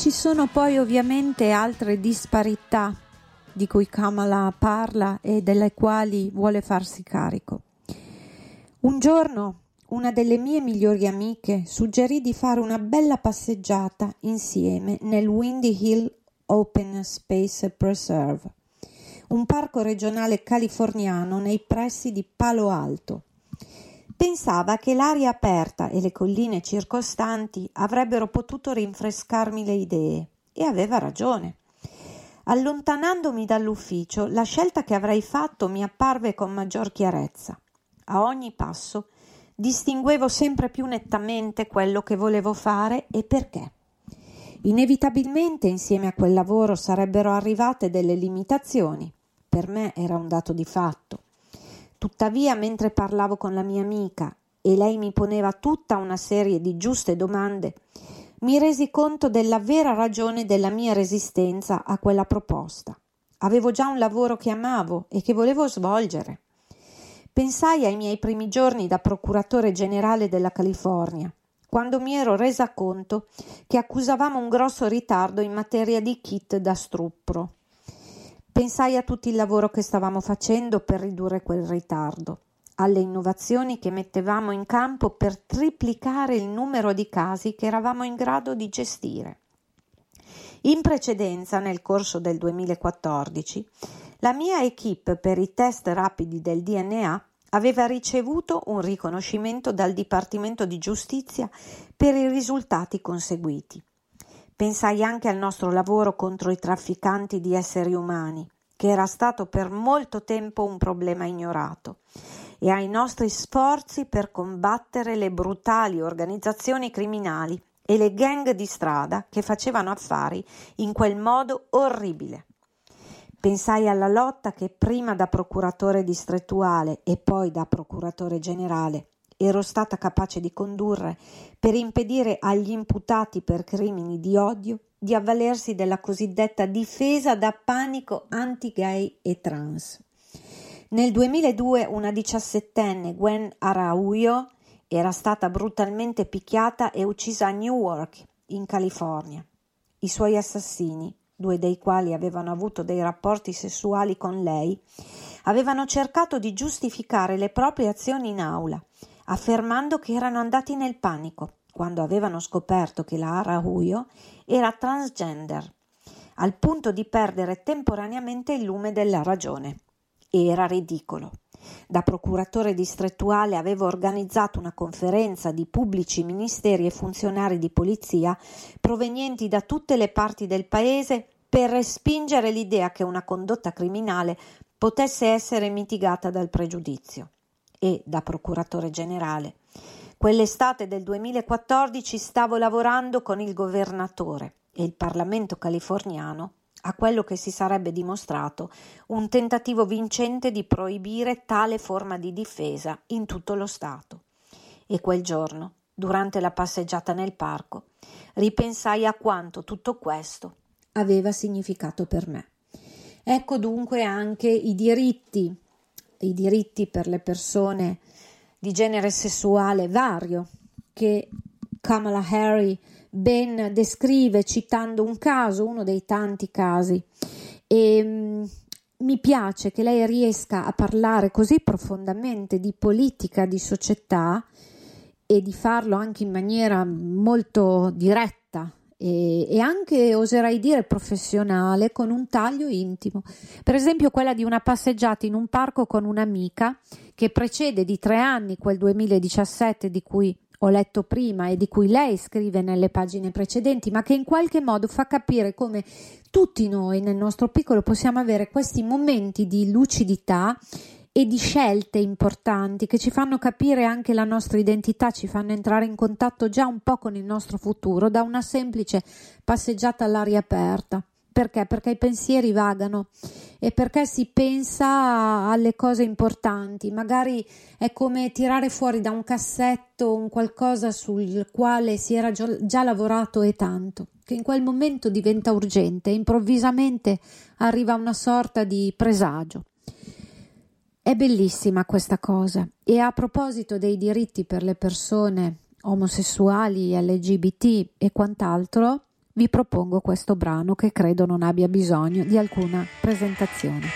Ci sono poi ovviamente altre disparità di cui Kamala parla e delle quali vuole farsi carico. Un giorno una delle mie migliori amiche suggerì di fare una bella passeggiata insieme nel Windy Hill Open Space Preserve, un parco regionale californiano nei pressi di Palo Alto. Pensava che l'aria aperta e le colline circostanti avrebbero potuto rinfrescarmi le idee e aveva ragione. Allontanandomi dall'ufficio, la scelta che avrei fatto mi apparve con maggior chiarezza. A ogni passo distinguevo sempre più nettamente quello che volevo fare e perché. Inevitabilmente insieme a quel lavoro sarebbero arrivate delle limitazioni. Per me era un dato di fatto. Tuttavia, mentre parlavo con la mia amica e lei mi poneva tutta una serie di giuste domande, mi resi conto della vera ragione della mia resistenza a quella proposta. Avevo già un lavoro che amavo e che volevo svolgere. Pensai ai miei primi giorni da procuratore generale della California, quando mi ero resa conto che accusavamo un grosso ritardo in materia di kit da struppro. Pensai a tutto il lavoro che stavamo facendo per ridurre quel ritardo, alle innovazioni che mettevamo in campo per triplicare il numero di casi che eravamo in grado di gestire. In precedenza, nel corso del 2014, la mia equipe per i test rapidi del DNA aveva ricevuto un riconoscimento dal Dipartimento di Giustizia per i risultati conseguiti. Pensai anche al nostro lavoro contro i trafficanti di esseri umani, che era stato per molto tempo un problema ignorato, e ai nostri sforzi per combattere le brutali organizzazioni criminali e le gang di strada che facevano affari in quel modo orribile. Pensai alla lotta che prima da procuratore distrettuale e poi da procuratore generale ero stata capace di condurre per impedire agli imputati per crimini di odio di avvalersi della cosiddetta difesa da panico anti-gay e trans. Nel 2002 una diciassettenne, Gwen Araujo, era stata brutalmente picchiata e uccisa a Newark, in California. I suoi assassini, due dei quali avevano avuto dei rapporti sessuali con lei, avevano cercato di giustificare le proprie azioni in aula, affermando che erano andati nel panico quando avevano scoperto che la Araujo era transgender, al punto di perdere temporaneamente il lume della ragione. Era ridicolo. Da procuratore distrettuale avevo organizzato una conferenza di pubblici ministeri e funzionari di polizia provenienti da tutte le parti del paese per respingere l'idea che una condotta criminale potesse essere mitigata dal pregiudizio. E, da procuratore generale, quell'estate del 2014 stavo lavorando con il governatore e il Parlamento californiano a quello che si sarebbe dimostrato un tentativo vincente di proibire tale forma di difesa in tutto lo Stato. E quel giorno, durante la passeggiata nel parco, ripensai a quanto tutto questo aveva significato per me. Ecco dunque anche i diritti, i diritti per le persone di genere sessuale vario che Kamala Harris ben descrive citando un caso, uno dei tanti casi. E mm, mi piace che lei riesca a parlare così profondamente di politica, di società e di farlo anche in maniera molto diretta e, e, anche oserei dire professionale con un taglio intimo. Per esempio quella di una passeggiata in un parco con un'amica che precede di tre anni quel 2017 di cui ho letto prima e di cui lei scrive nelle pagine precedenti, ma che in qualche modo fa capire come tutti noi nel nostro piccolo possiamo avere questi momenti di lucidità e di scelte importanti che ci fanno capire anche la nostra identità, ci fanno entrare in contatto già un po' con il nostro futuro da una semplice passeggiata all'aria aperta. Perché? Perché i pensieri vagano e perché si pensa alle cose importanti. Magari è come tirare fuori da un cassetto un qualcosa sul quale si era già lavorato e tanto, che in quel momento diventa urgente e improvvisamente arriva una sorta di presagio. È bellissima questa cosa. E a proposito dei diritti per le persone omosessuali, LGBT e quant'altro, vi propongo questo brano che credo non abbia bisogno di alcuna presentazione.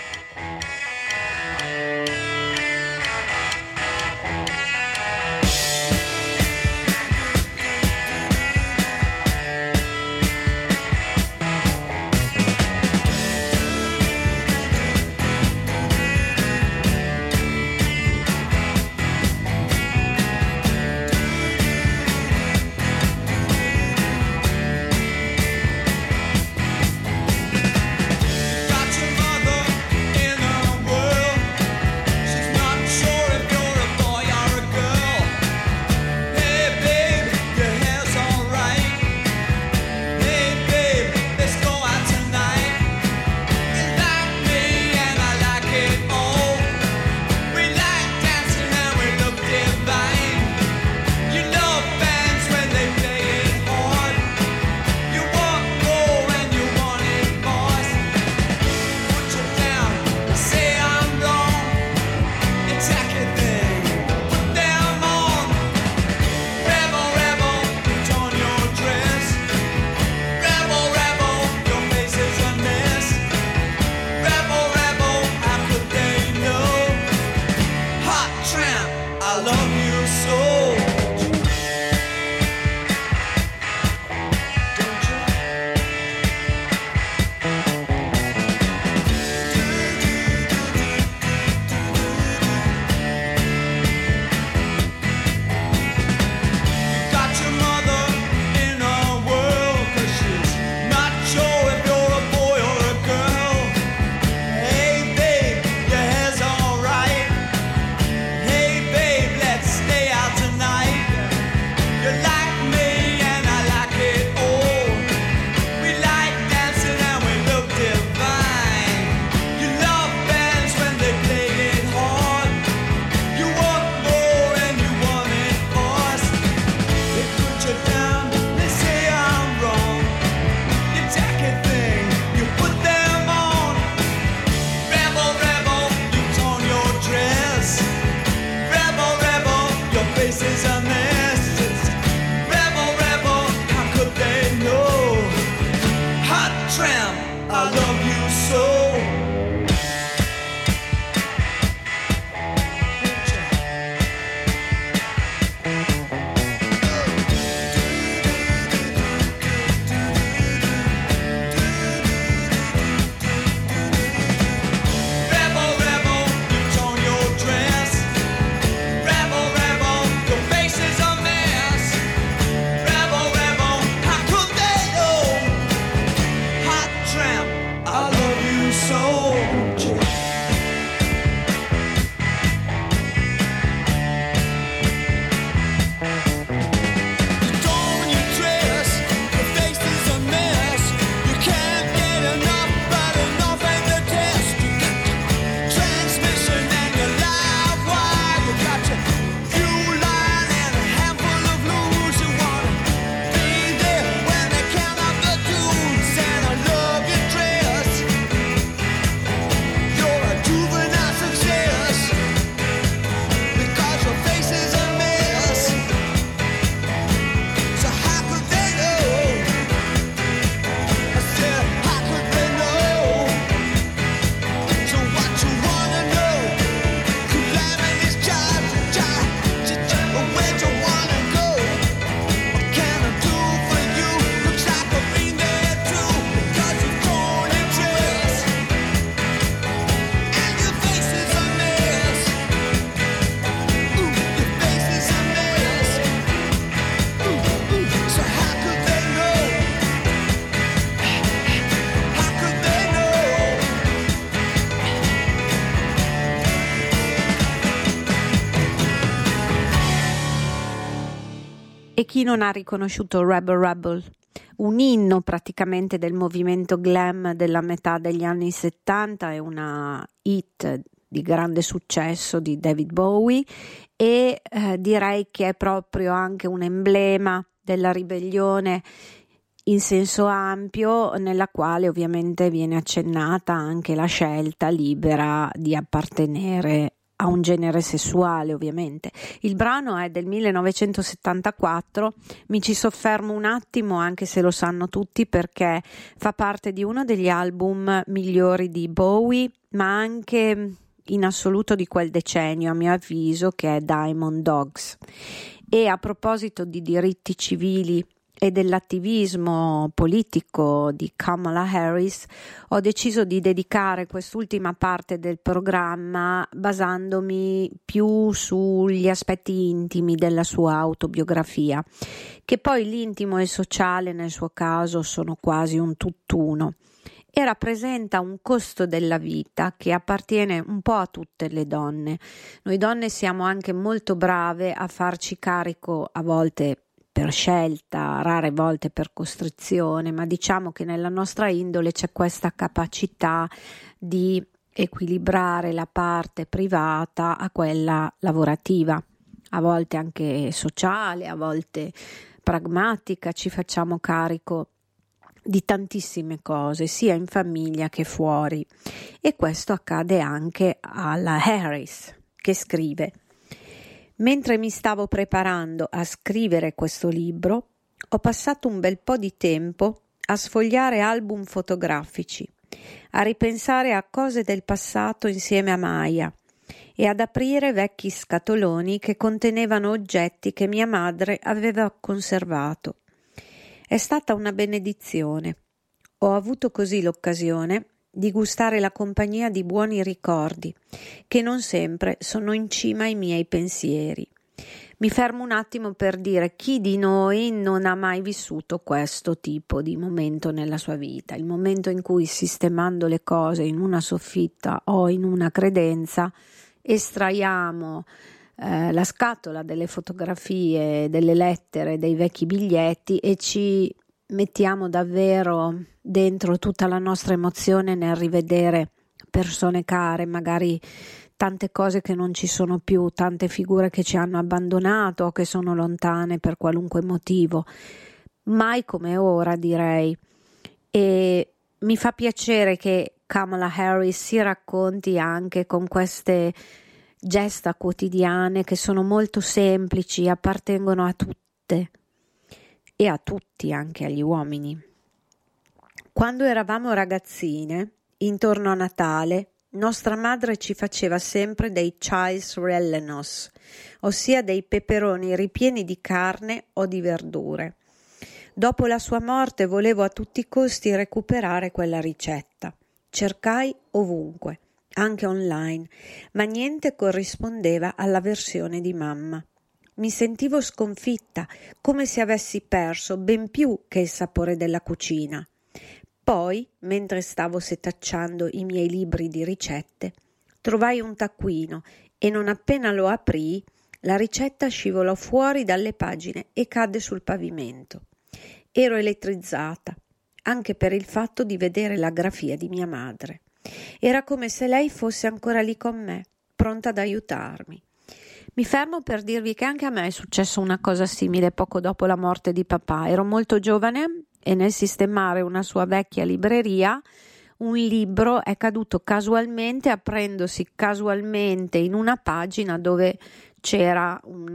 Non ha riconosciuto Rebel Rebel, un inno praticamente del movimento glam della metà degli anni 70 è una hit di grande successo di David Bowie e eh, direi che è proprio anche un emblema della ribellione in senso ampio, nella quale ovviamente viene accennata anche la scelta libera di appartenere a un genere sessuale, ovviamente. Il brano è del 1974, mi ci soffermo un attimo, anche se lo sanno tutti, perché fa parte di uno degli album migliori di Bowie, ma anche in assoluto di quel decennio, a mio avviso, che è Diamond Dogs. E a proposito di diritti civili e dell'attivismo politico di Kamala Harris, ho deciso di dedicare quest'ultima parte del programma basandomi più sugli aspetti intimi della sua autobiografia, che poi l'intimo e il sociale nel suo caso sono quasi un tutt'uno e rappresenta un costo della vita che appartiene un po' a tutte le donne. Noi donne siamo anche molto brave a farci carico a volte per scelta, rare volte per costrizione, ma diciamo che nella nostra indole c'è questa capacità di equilibrare la parte privata a quella lavorativa, a volte anche sociale, a volte pragmatica, ci facciamo carico di tantissime cose, sia in famiglia che fuori. E questo accade anche alla Harris, che scrive Mentre mi stavo preparando a scrivere questo libro, ho passato un bel po' di tempo a sfogliare album fotografici, a ripensare a cose del passato insieme a Maya e ad aprire vecchi scatoloni che contenevano oggetti che mia madre aveva conservato. È stata una benedizione. Ho avuto così l'occasione di gustare la compagnia di buoni ricordi, che non sempre sono in cima ai miei pensieri. Mi fermo un attimo per dire chi di noi non ha mai vissuto questo tipo di momento nella sua vita, il momento in cui sistemando le cose in una soffitta o in una credenza estraiamo eh, la scatola delle fotografie, delle lettere, dei vecchi biglietti e ci mettiamo davvero dentro tutta la nostra emozione nel rivedere persone care, magari tante cose che non ci sono più, tante figure che ci hanno abbandonato o che sono lontane per qualunque motivo. Mai come ora, direi. E mi fa piacere che Kamala Harris si racconti anche con queste gesta quotidiane che sono molto semplici, appartengono a tutte e a tutti, anche agli uomini. Quando eravamo ragazzine, intorno a Natale, nostra madre ci faceva sempre dei chais rellenos, ossia dei peperoni ripieni di carne o di verdure. Dopo la sua morte volevo a tutti i costi recuperare quella ricetta. Cercai ovunque, anche online, ma niente corrispondeva alla versione di mamma. Mi sentivo sconfitta, come se avessi perso ben più che il sapore della cucina. Poi, mentre stavo setacciando i miei libri di ricette, trovai un taccuino e non appena lo aprii, la ricetta scivolò fuori dalle pagine e cadde sul pavimento. Ero elettrizzata, anche per il fatto di vedere la grafia di mia madre. Era come se lei fosse ancora lì con me, pronta ad aiutarmi. Mi fermo per dirvi che anche a me è successo una cosa simile poco dopo la morte di papà. Ero molto giovane e nel sistemare una sua vecchia libreria un libro è caduto casualmente aprendosi casualmente in una pagina dove c'era un,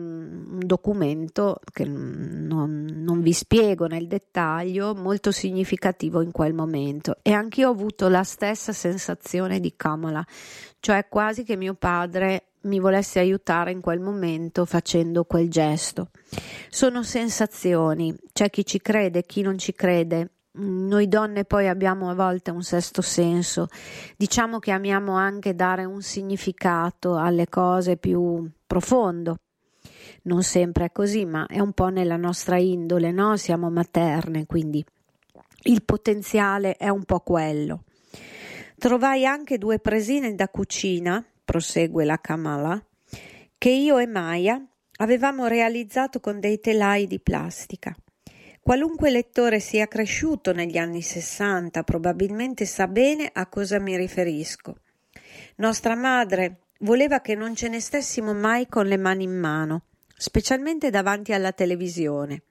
un documento che non, non, vi spiego nel dettaglio, molto significativo in quel momento. E anch'io ho avuto la stessa sensazione di Kamala, cioè quasi che mio padre mi volesse aiutare in quel momento facendo quel gesto. Sono sensazioni, c'è chi ci crede, chi non ci crede. Noi donne poi abbiamo a volte un sesto senso, diciamo che amiamo anche dare un significato alle cose più profondo. Non sempre è così, ma è un po' nella nostra indole, no? Siamo materne, quindi il potenziale è un po' quello. Trovai anche due presine da cucina, prosegue la Kamala, che io e Maya avevamo realizzato con dei telai di plastica. Qualunque lettore sia cresciuto negli anni Sessanta probabilmente sa bene a cosa mi riferisco. Nostra madre voleva che non ce ne stessimo mai con le mani in mano, specialmente davanti alla televisione.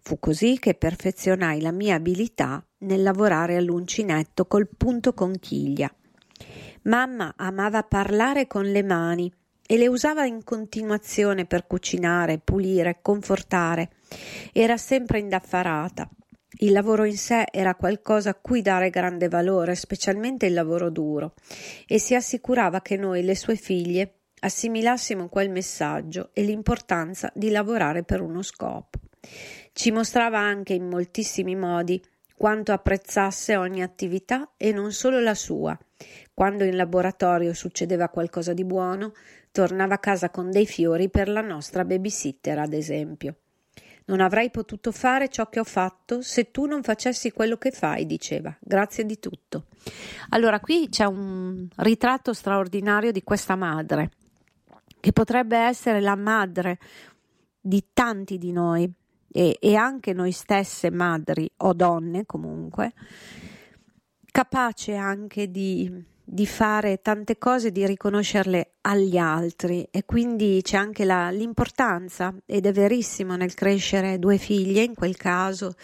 Fu così che perfezionai la mia abilità nel lavorare all'uncinetto col punto conchiglia. Mamma amava parlare con le mani e le usava in continuazione per cucinare, pulire, confortare. Era sempre indaffarata. Il lavoro in sé era qualcosa a cui dare grande valore, specialmente il lavoro duro, e si assicurava che noi, le sue figlie, assimilassimo quel messaggio e l'importanza di lavorare per uno scopo. Ci mostrava anche in moltissimi modi quanto apprezzasse ogni attività e non solo la sua. Quando in laboratorio succedeva qualcosa di buono, tornava a casa con dei fiori per la nostra babysitter, ad esempio. Non avrei potuto fare ciò che ho fatto se tu non facessi quello che fai, diceva. Grazie di tutto. Allora, qui c'è un ritratto straordinario di questa madre, che potrebbe essere la madre di tanti di noi e, e anche noi stesse madri o donne comunque, capace anche di, di fare tante cose, di riconoscerle agli altri e quindi c'è anche la, l'importanza ed è verissimo nel crescere due figlie in quel caso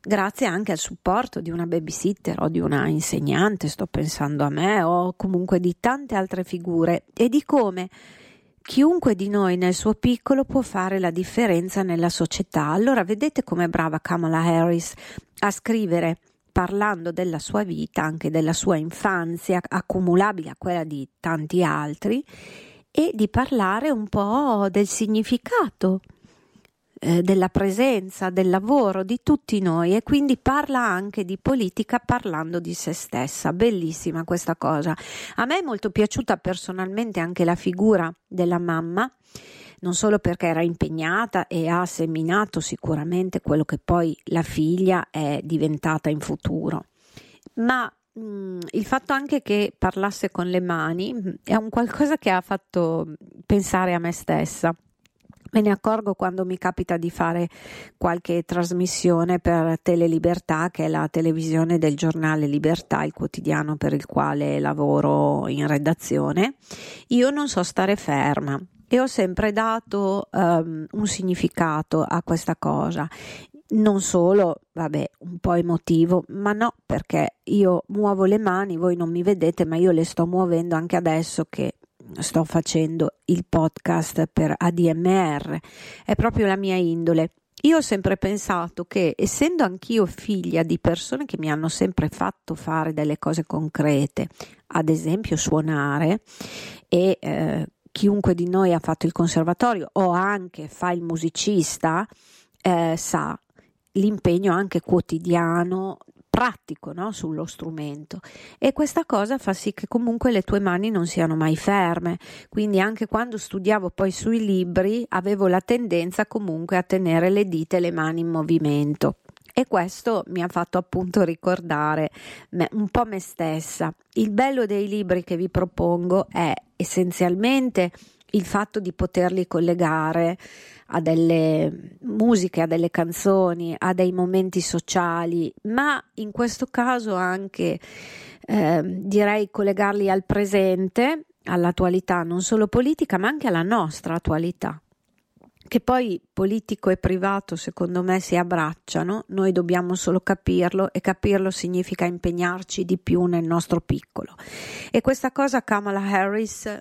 grazie anche al supporto di una babysitter o di una insegnante, sto pensando a me, o comunque di tante altre figure e di come Chiunque di noi nel suo piccolo può fare la differenza nella società. Allora vedete com'è brava Kamala Harris a scrivere parlando della sua vita, anche della sua infanzia, accumulabile a quella di tanti altri, e di parlare un po' del significato eh, della presenza, del lavoro di tutti noi e quindi parla anche di politica parlando di se stessa. Bellissima questa cosa. A me è molto piaciuta personalmente anche la figura della mamma non solo perché era impegnata e ha seminato sicuramente quello che poi la figlia è diventata in futuro, ma mh, il fatto anche che parlasse con le mani è un qualcosa che ha fatto pensare a me stessa. Me ne accorgo quando mi capita di fare qualche trasmissione per Telelibertà, che è la televisione del giornale Libertà, il quotidiano per il quale lavoro in redazione. Io non so stare ferma e ho sempre dato um, un significato a questa cosa. Non solo, vabbè, un po' emotivo, ma no, perché io muovo le mani, voi non mi vedete, ma io le sto muovendo anche adesso che sto facendo il podcast per ADMR, è proprio la mia indole. Io ho sempre pensato che, essendo anch'io figlia di persone che mi hanno sempre fatto fare delle cose concrete, ad esempio suonare, e eh, chiunque di noi ha fatto il conservatorio o anche fa il musicista, eh, sa l'impegno anche quotidiano pratico no? sullo strumento e questa cosa fa sì che comunque le tue mani non siano mai ferme quindi anche quando studiavo poi sui libri avevo la tendenza comunque a tenere le dita e le mani in movimento e questo mi ha fatto appunto ricordare me, un po' me stessa. Il bello dei libri che vi propongo è essenzialmente il fatto di poterli collegare a delle musiche, a delle canzoni, a dei momenti sociali, ma in questo caso anche eh, direi collegarli al presente, all'attualità non solo politica, ma anche alla nostra attualità. Che poi politico e privato secondo me si abbracciano, noi dobbiamo solo capirlo e capirlo significa impegnarci di più nel nostro piccolo. E questa cosa Kamala Harris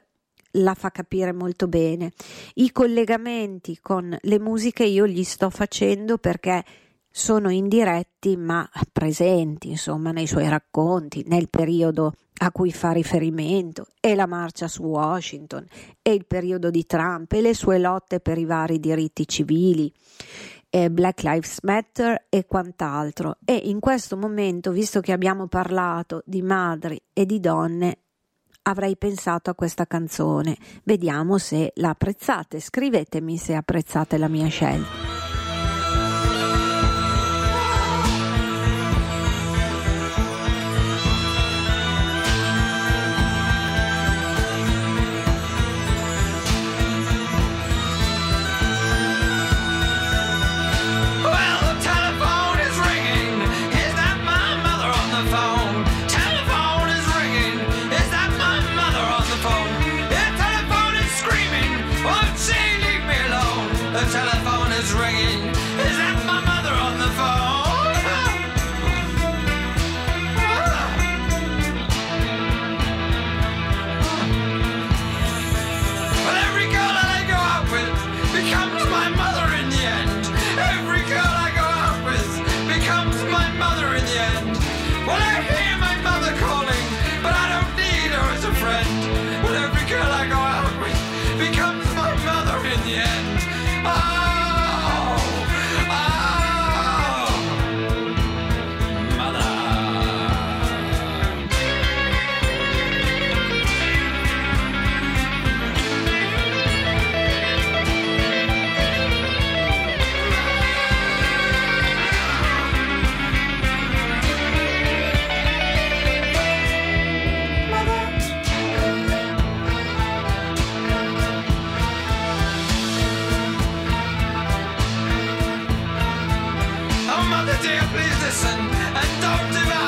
la fa capire molto bene. I collegamenti con le musiche io gli sto facendo perché sono indiretti ma presenti, insomma, nei suoi racconti, nel periodo a cui fa riferimento, e la marcia su Washington, e il periodo di Trump, e le sue lotte per i vari diritti civili, Black Lives Matter e quant'altro. E in questo momento, visto che abbiamo parlato di madri e di donne, avrei pensato a questa canzone. Vediamo se la apprezzate. Scrivetemi se apprezzate la mia scelta. medicine and doctor.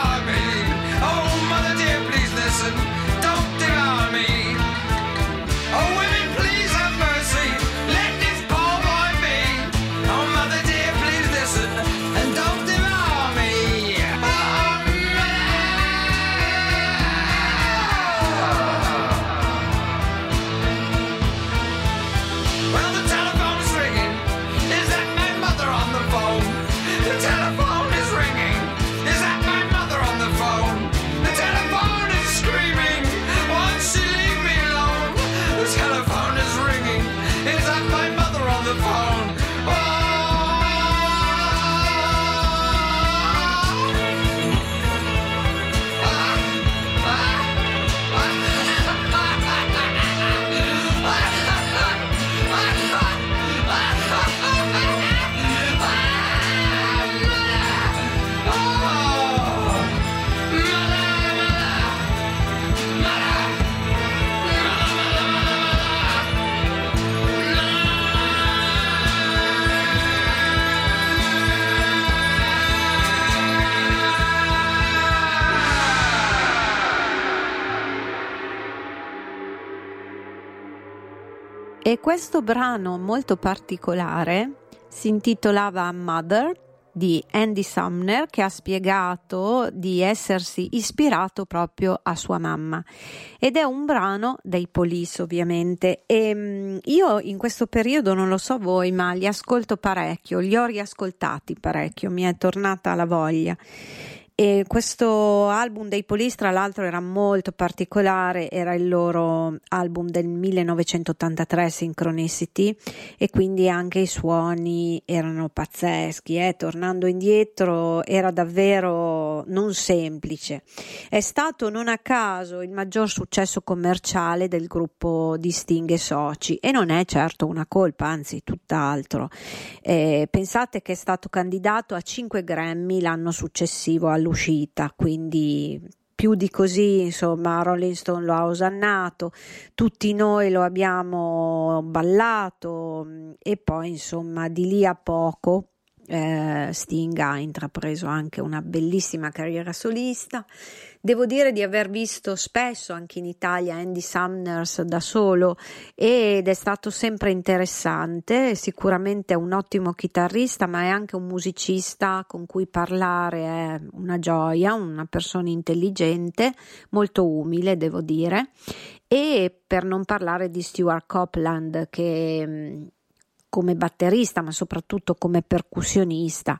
Questo brano molto particolare si intitolava Mother di Andy Sumner che ha spiegato di essersi ispirato proprio a sua mamma. Ed è un brano dei Police ovviamente. E mm, io in questo periodo non lo so voi ma li ascolto parecchio li ho riascoltati parecchio mi è tornata la voglia e questo album dei Police, tra l'altro, era molto particolare, era il loro album del 1983, Synchronicity, e quindi anche i suoni erano pazzeschi. Eh? Tornando indietro, era davvero non semplice. È stato non a caso il maggior successo commerciale del gruppo di Sting e Soci, e non è certo una colpa, anzi, tutt'altro. Eh, pensate che è stato candidato a 5 Grammy l'anno successivo all'uscita, quindi più di così, insomma, Rolling Stone lo ha osannato, tutti noi lo abbiamo ballato e poi, insomma, di lì a poco eh, Sting ha intrapreso anche una bellissima carriera solista. Devo dire di aver visto spesso anche in Italia Andy Sumners da solo ed è stato sempre interessante, sicuramente è un ottimo chitarrista ma è anche un musicista con cui parlare è una gioia, una persona intelligente, molto umile devo dire. E per non parlare di Stuart Copeland che come batterista ma soprattutto come percussionista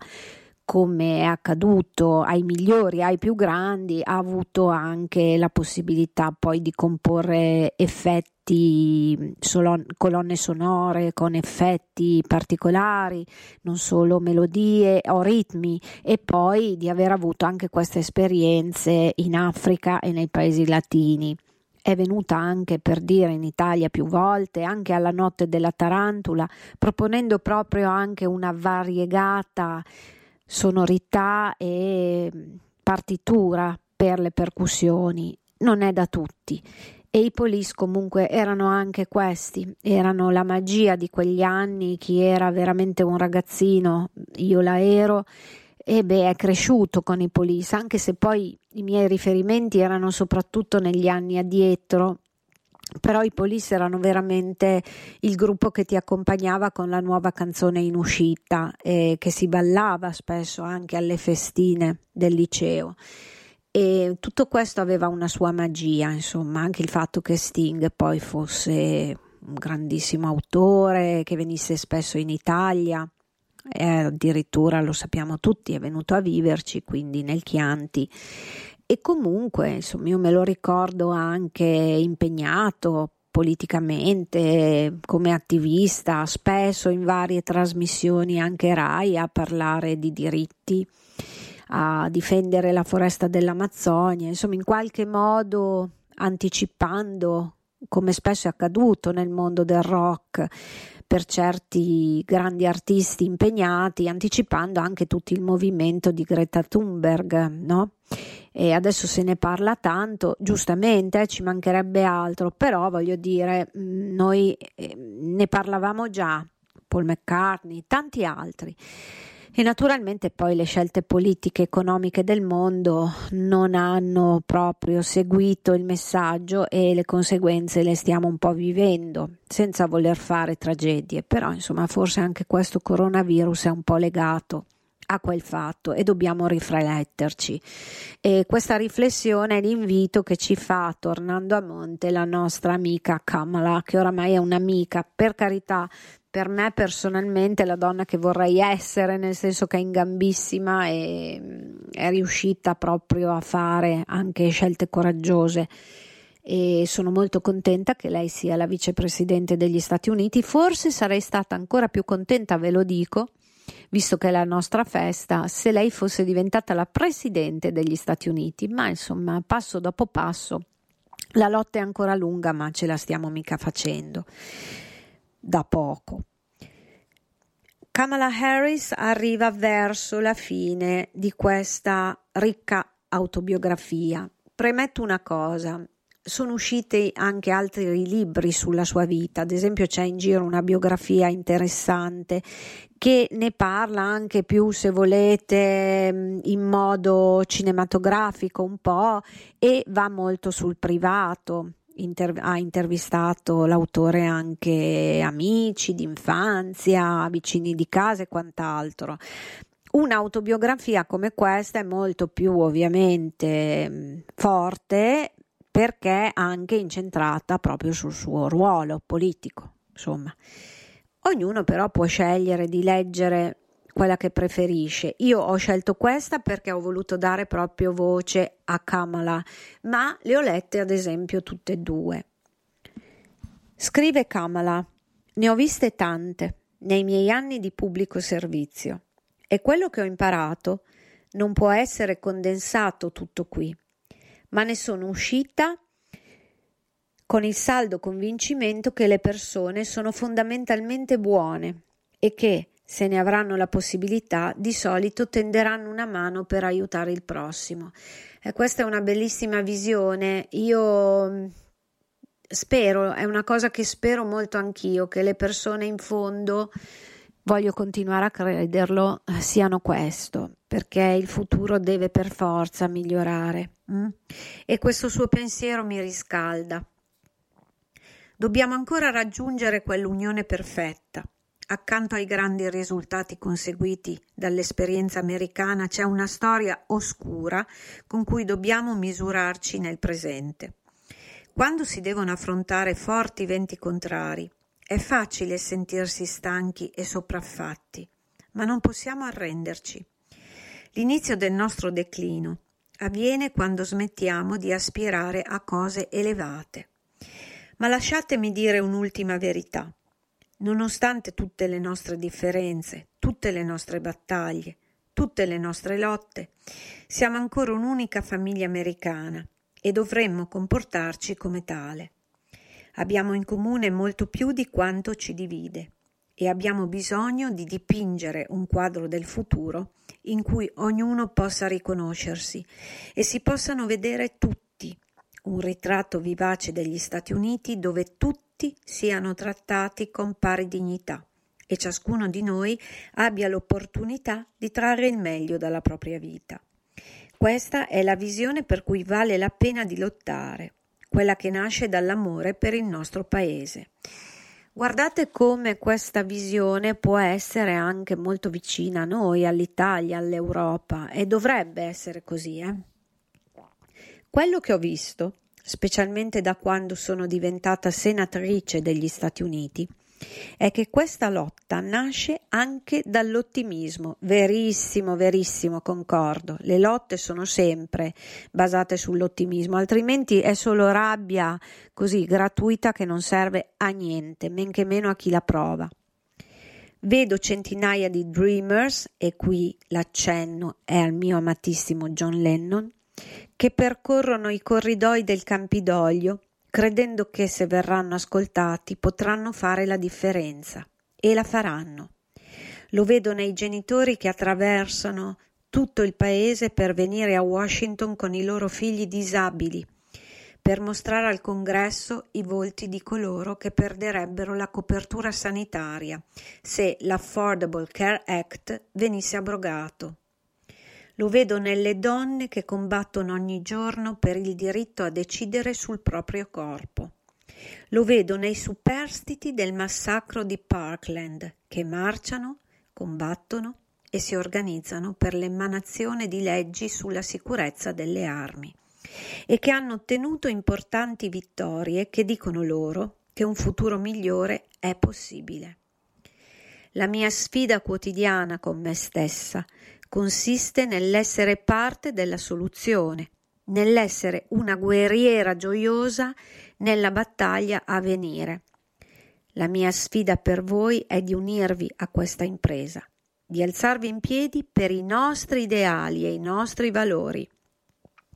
come è accaduto ai migliori, ai più grandi, ha avuto anche la possibilità poi di comporre effetti, colonne sonore con effetti particolari, non solo melodie o ritmi, e poi di aver avuto anche queste esperienze in Africa e nei paesi latini. È venuta anche per dire in Italia più volte, anche alla notte della tarantula, proponendo proprio anche una variegata sonorità e partitura per le percussioni. Non è da tutti. E i Police comunque erano anche questi, erano la magia di quegli anni, chi era veramente un ragazzino, io la ero, e beh, è cresciuto con i Police, anche se poi i miei riferimenti erano soprattutto negli anni addietro, però i Police erano veramente il gruppo che ti accompagnava con la nuova canzone in uscita e che si ballava spesso anche alle festine del liceo. E tutto questo aveva una sua magia, insomma, anche il fatto che Sting poi fosse un grandissimo autore, che venisse spesso in Italia, e addirittura lo sappiamo tutti, è venuto a viverci, quindi nel Chianti. E comunque, insomma, io me lo ricordo anche impegnato politicamente, come attivista, spesso in varie trasmissioni, anche RAI, a parlare di diritti a difendere la foresta dell'Amazzonia, insomma in qualche modo anticipando, come spesso è accaduto nel mondo del rock, per certi grandi artisti impegnati, anticipando anche tutto il movimento di Greta Thunberg, no? E adesso se ne parla tanto, giustamente eh, ci mancherebbe altro, però voglio dire, noi eh, ne parlavamo già, Paul McCartney, tanti altri. E naturalmente poi le scelte politiche e economiche del mondo non hanno proprio seguito il messaggio e le conseguenze le stiamo un po' vivendo, senza voler fare tragedie, però insomma forse anche questo coronavirus è un po' legato a quel fatto e dobbiamo rifletterci. E questa riflessione è l'invito che ci fa, tornando a monte, la nostra amica Kamala, che oramai è un'amica, per carità, per me personalmente la donna che vorrei essere, nel senso che è ingambissima e mm, è riuscita proprio a fare anche scelte coraggiose e sono molto contenta che lei sia la vicepresidente degli Stati Uniti. Forse sarei stata ancora più contenta, ve lo dico, visto che è la nostra festa, se lei fosse diventata la presidente degli Stati Uniti, ma insomma, passo dopo passo, la lotta è ancora lunga, ma ce la stiamo mica facendo da poco. Kamala Harris arriva verso la fine di questa ricca autobiografia. Premetto una cosa, sono usciti anche altri libri sulla sua vita, ad esempio c'è in giro una biografia interessante che ne parla anche più, se volete, in modo cinematografico un po' e va molto sul privato Inter- ha intervistato l'autore anche amici d'infanzia, vicini di casa e quant'altro. Un'autobiografia come questa è molto più ovviamente forte perché anche incentrata proprio sul suo ruolo politico, insomma. Ognuno però può scegliere di leggere quella che preferisce. Io ho scelto questa perché ho voluto dare proprio voce a Kamala, ma le ho lette ad esempio tutte e due. Scrive Kamala: Ne ho viste tante nei miei anni di pubblico servizio e quello che ho imparato non può essere condensato tutto qui, ma ne sono uscita con il saldo convincimento che le persone sono fondamentalmente buone e che, se ne avranno la possibilità, di solito tenderanno una mano per aiutare il prossimo. E questa è una bellissima visione. Io mm, spero, è una cosa che spero molto anch'io, che le persone in fondo, voglio continuare a crederlo, siano questo, perché il futuro deve per forza migliorare. Mm? E questo suo pensiero mi riscalda. Dobbiamo ancora raggiungere quell'unione perfetta Accanto ai grandi risultati conseguiti dall'esperienza americana c'è una storia oscura con cui dobbiamo misurarci nel presente. Quando si devono affrontare forti venti contrari, è facile sentirsi stanchi e sopraffatti, ma non possiamo arrenderci. L'inizio del nostro declino avviene quando smettiamo di aspirare a cose elevate. Ma lasciatemi dire un'ultima verità. Nonostante tutte le nostre differenze, tutte le nostre battaglie, tutte le nostre lotte, siamo ancora un'unica famiglia americana e dovremmo comportarci come tale. Abbiamo in comune molto più di quanto ci divide e abbiamo bisogno di dipingere un quadro del futuro in cui ognuno possa riconoscersi e si possano vedere tutti, un ritratto vivace degli Stati Uniti dove tutti siano trattati con pari dignità e ciascuno di noi abbia l'opportunità di trarre il meglio dalla propria vita. Questa è la visione per cui vale la pena di lottare, quella che nasce dall'amore per il nostro paese. Guardate come questa visione può essere anche molto vicina a noi, all'Italia, all'Europa e dovrebbe essere così. Eh? Quello che ho visto specialmente da quando sono diventata senatrice degli Stati Uniti, è che questa lotta nasce anche dall'ottimismo. Verissimo, verissimo, concordo. Le lotte sono sempre basate sull'ottimismo, altrimenti è solo rabbia così gratuita che non serve a niente, men che meno a chi la prova. Vedo centinaia di dreamers, e qui l'accenno è al mio amatissimo John Lennon, che percorrono i corridoi del Campidoglio, credendo che se verranno ascoltati potranno fare la differenza. E la faranno. Lo vedo nei genitori che attraversano tutto il paese per venire a Washington con i loro figli disabili, per mostrare al congresso i volti di coloro che perderebbero la copertura sanitaria se l'Affordable Care Act venisse abrogato. Lo vedo nelle donne che combattono ogni giorno per il diritto a decidere sul proprio corpo. Lo vedo nei superstiti del massacro di Parkland che marciano, combattono e si organizzano per l'emanazione di leggi sulla sicurezza delle armi e che hanno ottenuto importanti vittorie che dicono loro che un futuro migliore è possibile. La mia sfida quotidiana con me stessa consiste nell'essere parte della soluzione, nell'essere una guerriera gioiosa nella battaglia a venire. La mia sfida per voi è di unirvi a questa impresa, di alzarvi in piedi per i nostri ideali e i nostri valori.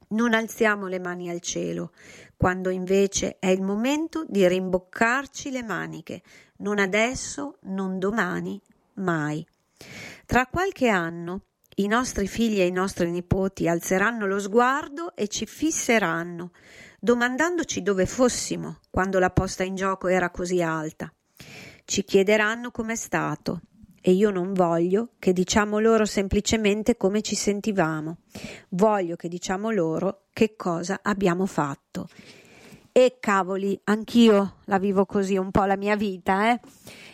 Non alziamo le mani al cielo, quando invece è il momento di rimboccarci le maniche, non adesso, non domani, mai. Tra qualche anno i nostri figli e i nostri nipoti alzeranno lo sguardo e ci fisseranno, domandandoci dove fossimo quando la posta in gioco era così alta. Ci chiederanno com'è stato e io non voglio che diciamo loro semplicemente come ci sentivamo, voglio che diciamo loro che cosa abbiamo fatto. E cavoli, anch'io la vivo così un po' la mia vita, eh?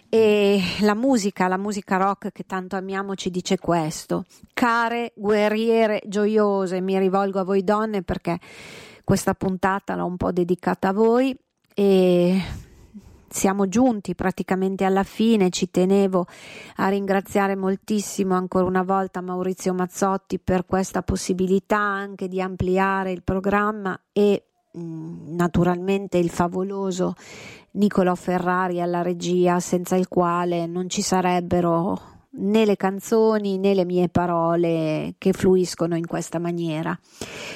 E la musica, la musica rock che tanto amiamo ci dice questo. Care guerriere gioiose, mi rivolgo a voi donne perché questa puntata l'ho un po' dedicata a voi e siamo giunti praticamente alla fine, ci tenevo a ringraziare moltissimo ancora una volta Maurizio Mazzotti per questa possibilità anche di ampliare il programma e naturalmente il favoloso Niccolò Ferrari alla regia, senza il quale non ci sarebbero né le canzoni né le mie parole che fluiscono in questa maniera.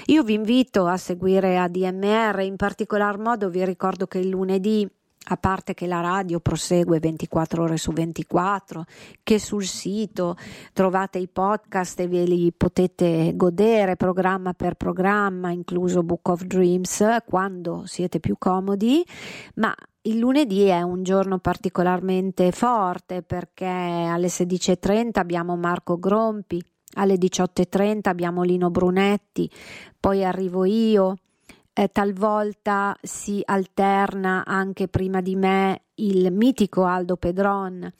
Io vi invito a seguire ADMR, in particolar modo vi ricordo che il lunedì a parte che la radio prosegue 24 ore su 24, che sul sito trovate i podcast e ve li potete godere programma per programma, incluso Book of Dreams, quando siete più comodi, ma il lunedì è un giorno particolarmente forte perché alle 16.30 abbiamo Marco Grompi, alle 18.30 abbiamo Lino Brunetti, poi arrivo io, eh, talvolta si alterna anche prima di me il mitico Aldo Pedron.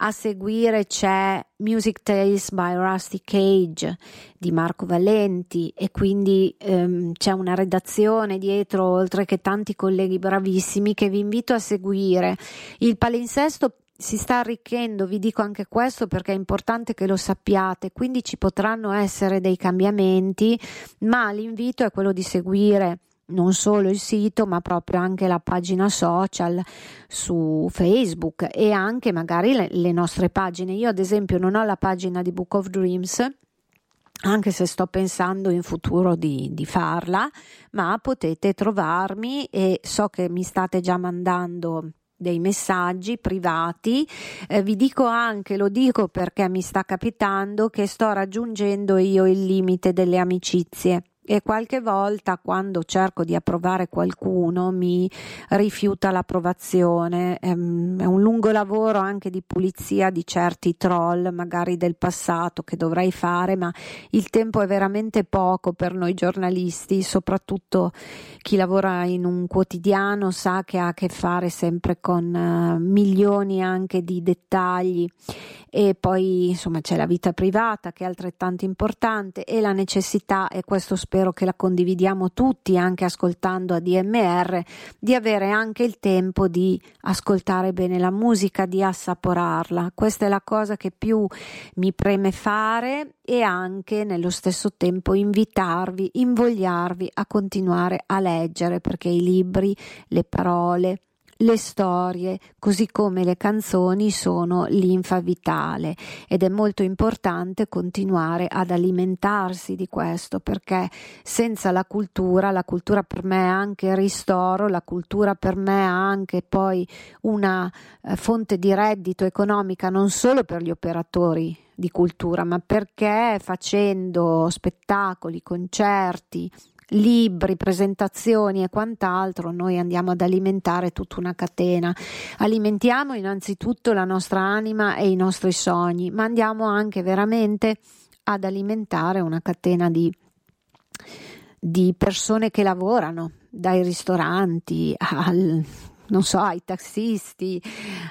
A seguire c'è Music Tales by Rusty Cage di Marco Valenti e quindi ehm, c'è una redazione dietro, oltre che tanti colleghi bravissimi che vi invito a seguire. Il palinsesto si sta arricchendo, vi dico anche questo perché è importante che lo sappiate, quindi ci potranno essere dei cambiamenti, ma l'invito è quello di seguire non solo il sito, ma proprio anche la pagina social su Facebook e anche magari le, le nostre pagine. Io, ad esempio, non ho la pagina di Book of Dreams anche se sto pensando in futuro di, di, farla, ma potete trovarmi e so che mi state già mandando dei messaggi privati. Eh, vi dico anche, lo dico perché mi sta capitando, che sto raggiungendo io il limite delle amicizie e qualche volta quando cerco di approvare qualcuno mi rifiuta l'approvazione. Ehm, è un lungo lavoro anche di pulizia di certi troll, magari del passato, che dovrei fare, ma il tempo è veramente poco per noi giornalisti, soprattutto chi lavora in un quotidiano sa che ha a che fare sempre con uh, milioni anche di dettagli e poi insomma c'è la vita privata che è altrettanto importante e la necessità e questo spero che la condividiamo tutti anche ascoltando ADMR di avere anche il tempo di ascoltare bene la musica, di assaporarla. Questa è la cosa che più mi preme fare e anche nello stesso tempo invitarvi, invogliarvi a continuare a leggere perché i libri, le parole, le storie, così come le canzoni, sono linfa vitale. Ed è molto importante continuare ad alimentarsi di questo perché senza la cultura, la cultura per me è anche ristoro, la cultura per me è anche poi una eh, fonte di reddito economica non solo per gli operatori di cultura, ma perché facendo spettacoli, concerti, libri, presentazioni e quant'altro, noi andiamo ad alimentare tutta una catena. Alimentiamo innanzitutto la nostra anima e i nostri sogni, ma andiamo anche veramente ad alimentare una catena di, di persone che lavorano, dai ristoranti al non so, ai tassisti,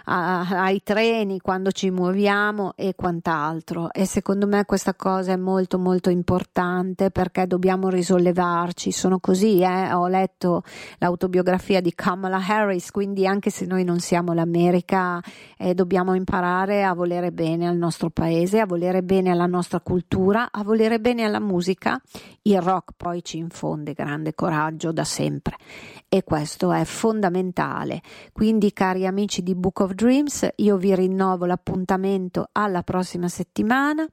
a, ai treni quando ci muoviamo e quant'altro. E secondo me questa cosa è molto molto importante perché dobbiamo risollevarci. Sono così, eh? ho letto l'autobiografia di Kamala Harris, quindi anche se noi non siamo l'America, eh, dobbiamo imparare a volere bene al nostro paese, a volere bene alla nostra cultura, a volere bene alla musica. Il rock poi ci infonde grande coraggio da sempre e questo è fondamentale. Quindi cari amici di Book of Dreams, io vi rinnovo l'appuntamento alla prossima settimana.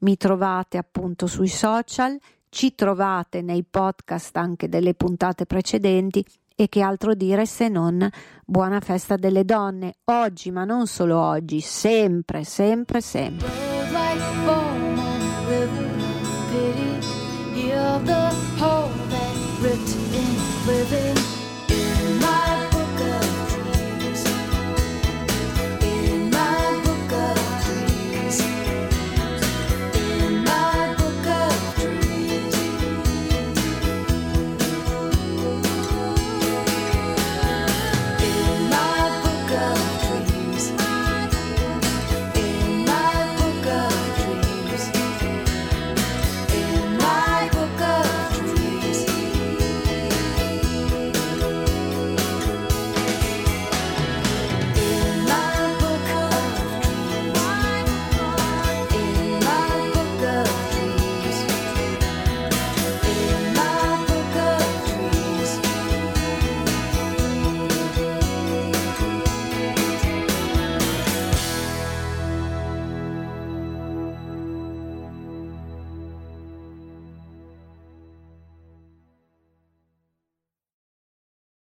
Mi trovate appunto sui social, ci trovate nei podcast anche delle puntate precedenti e che altro dire se non buona festa delle donne, oggi ma non solo oggi, sempre, sempre, sempre. living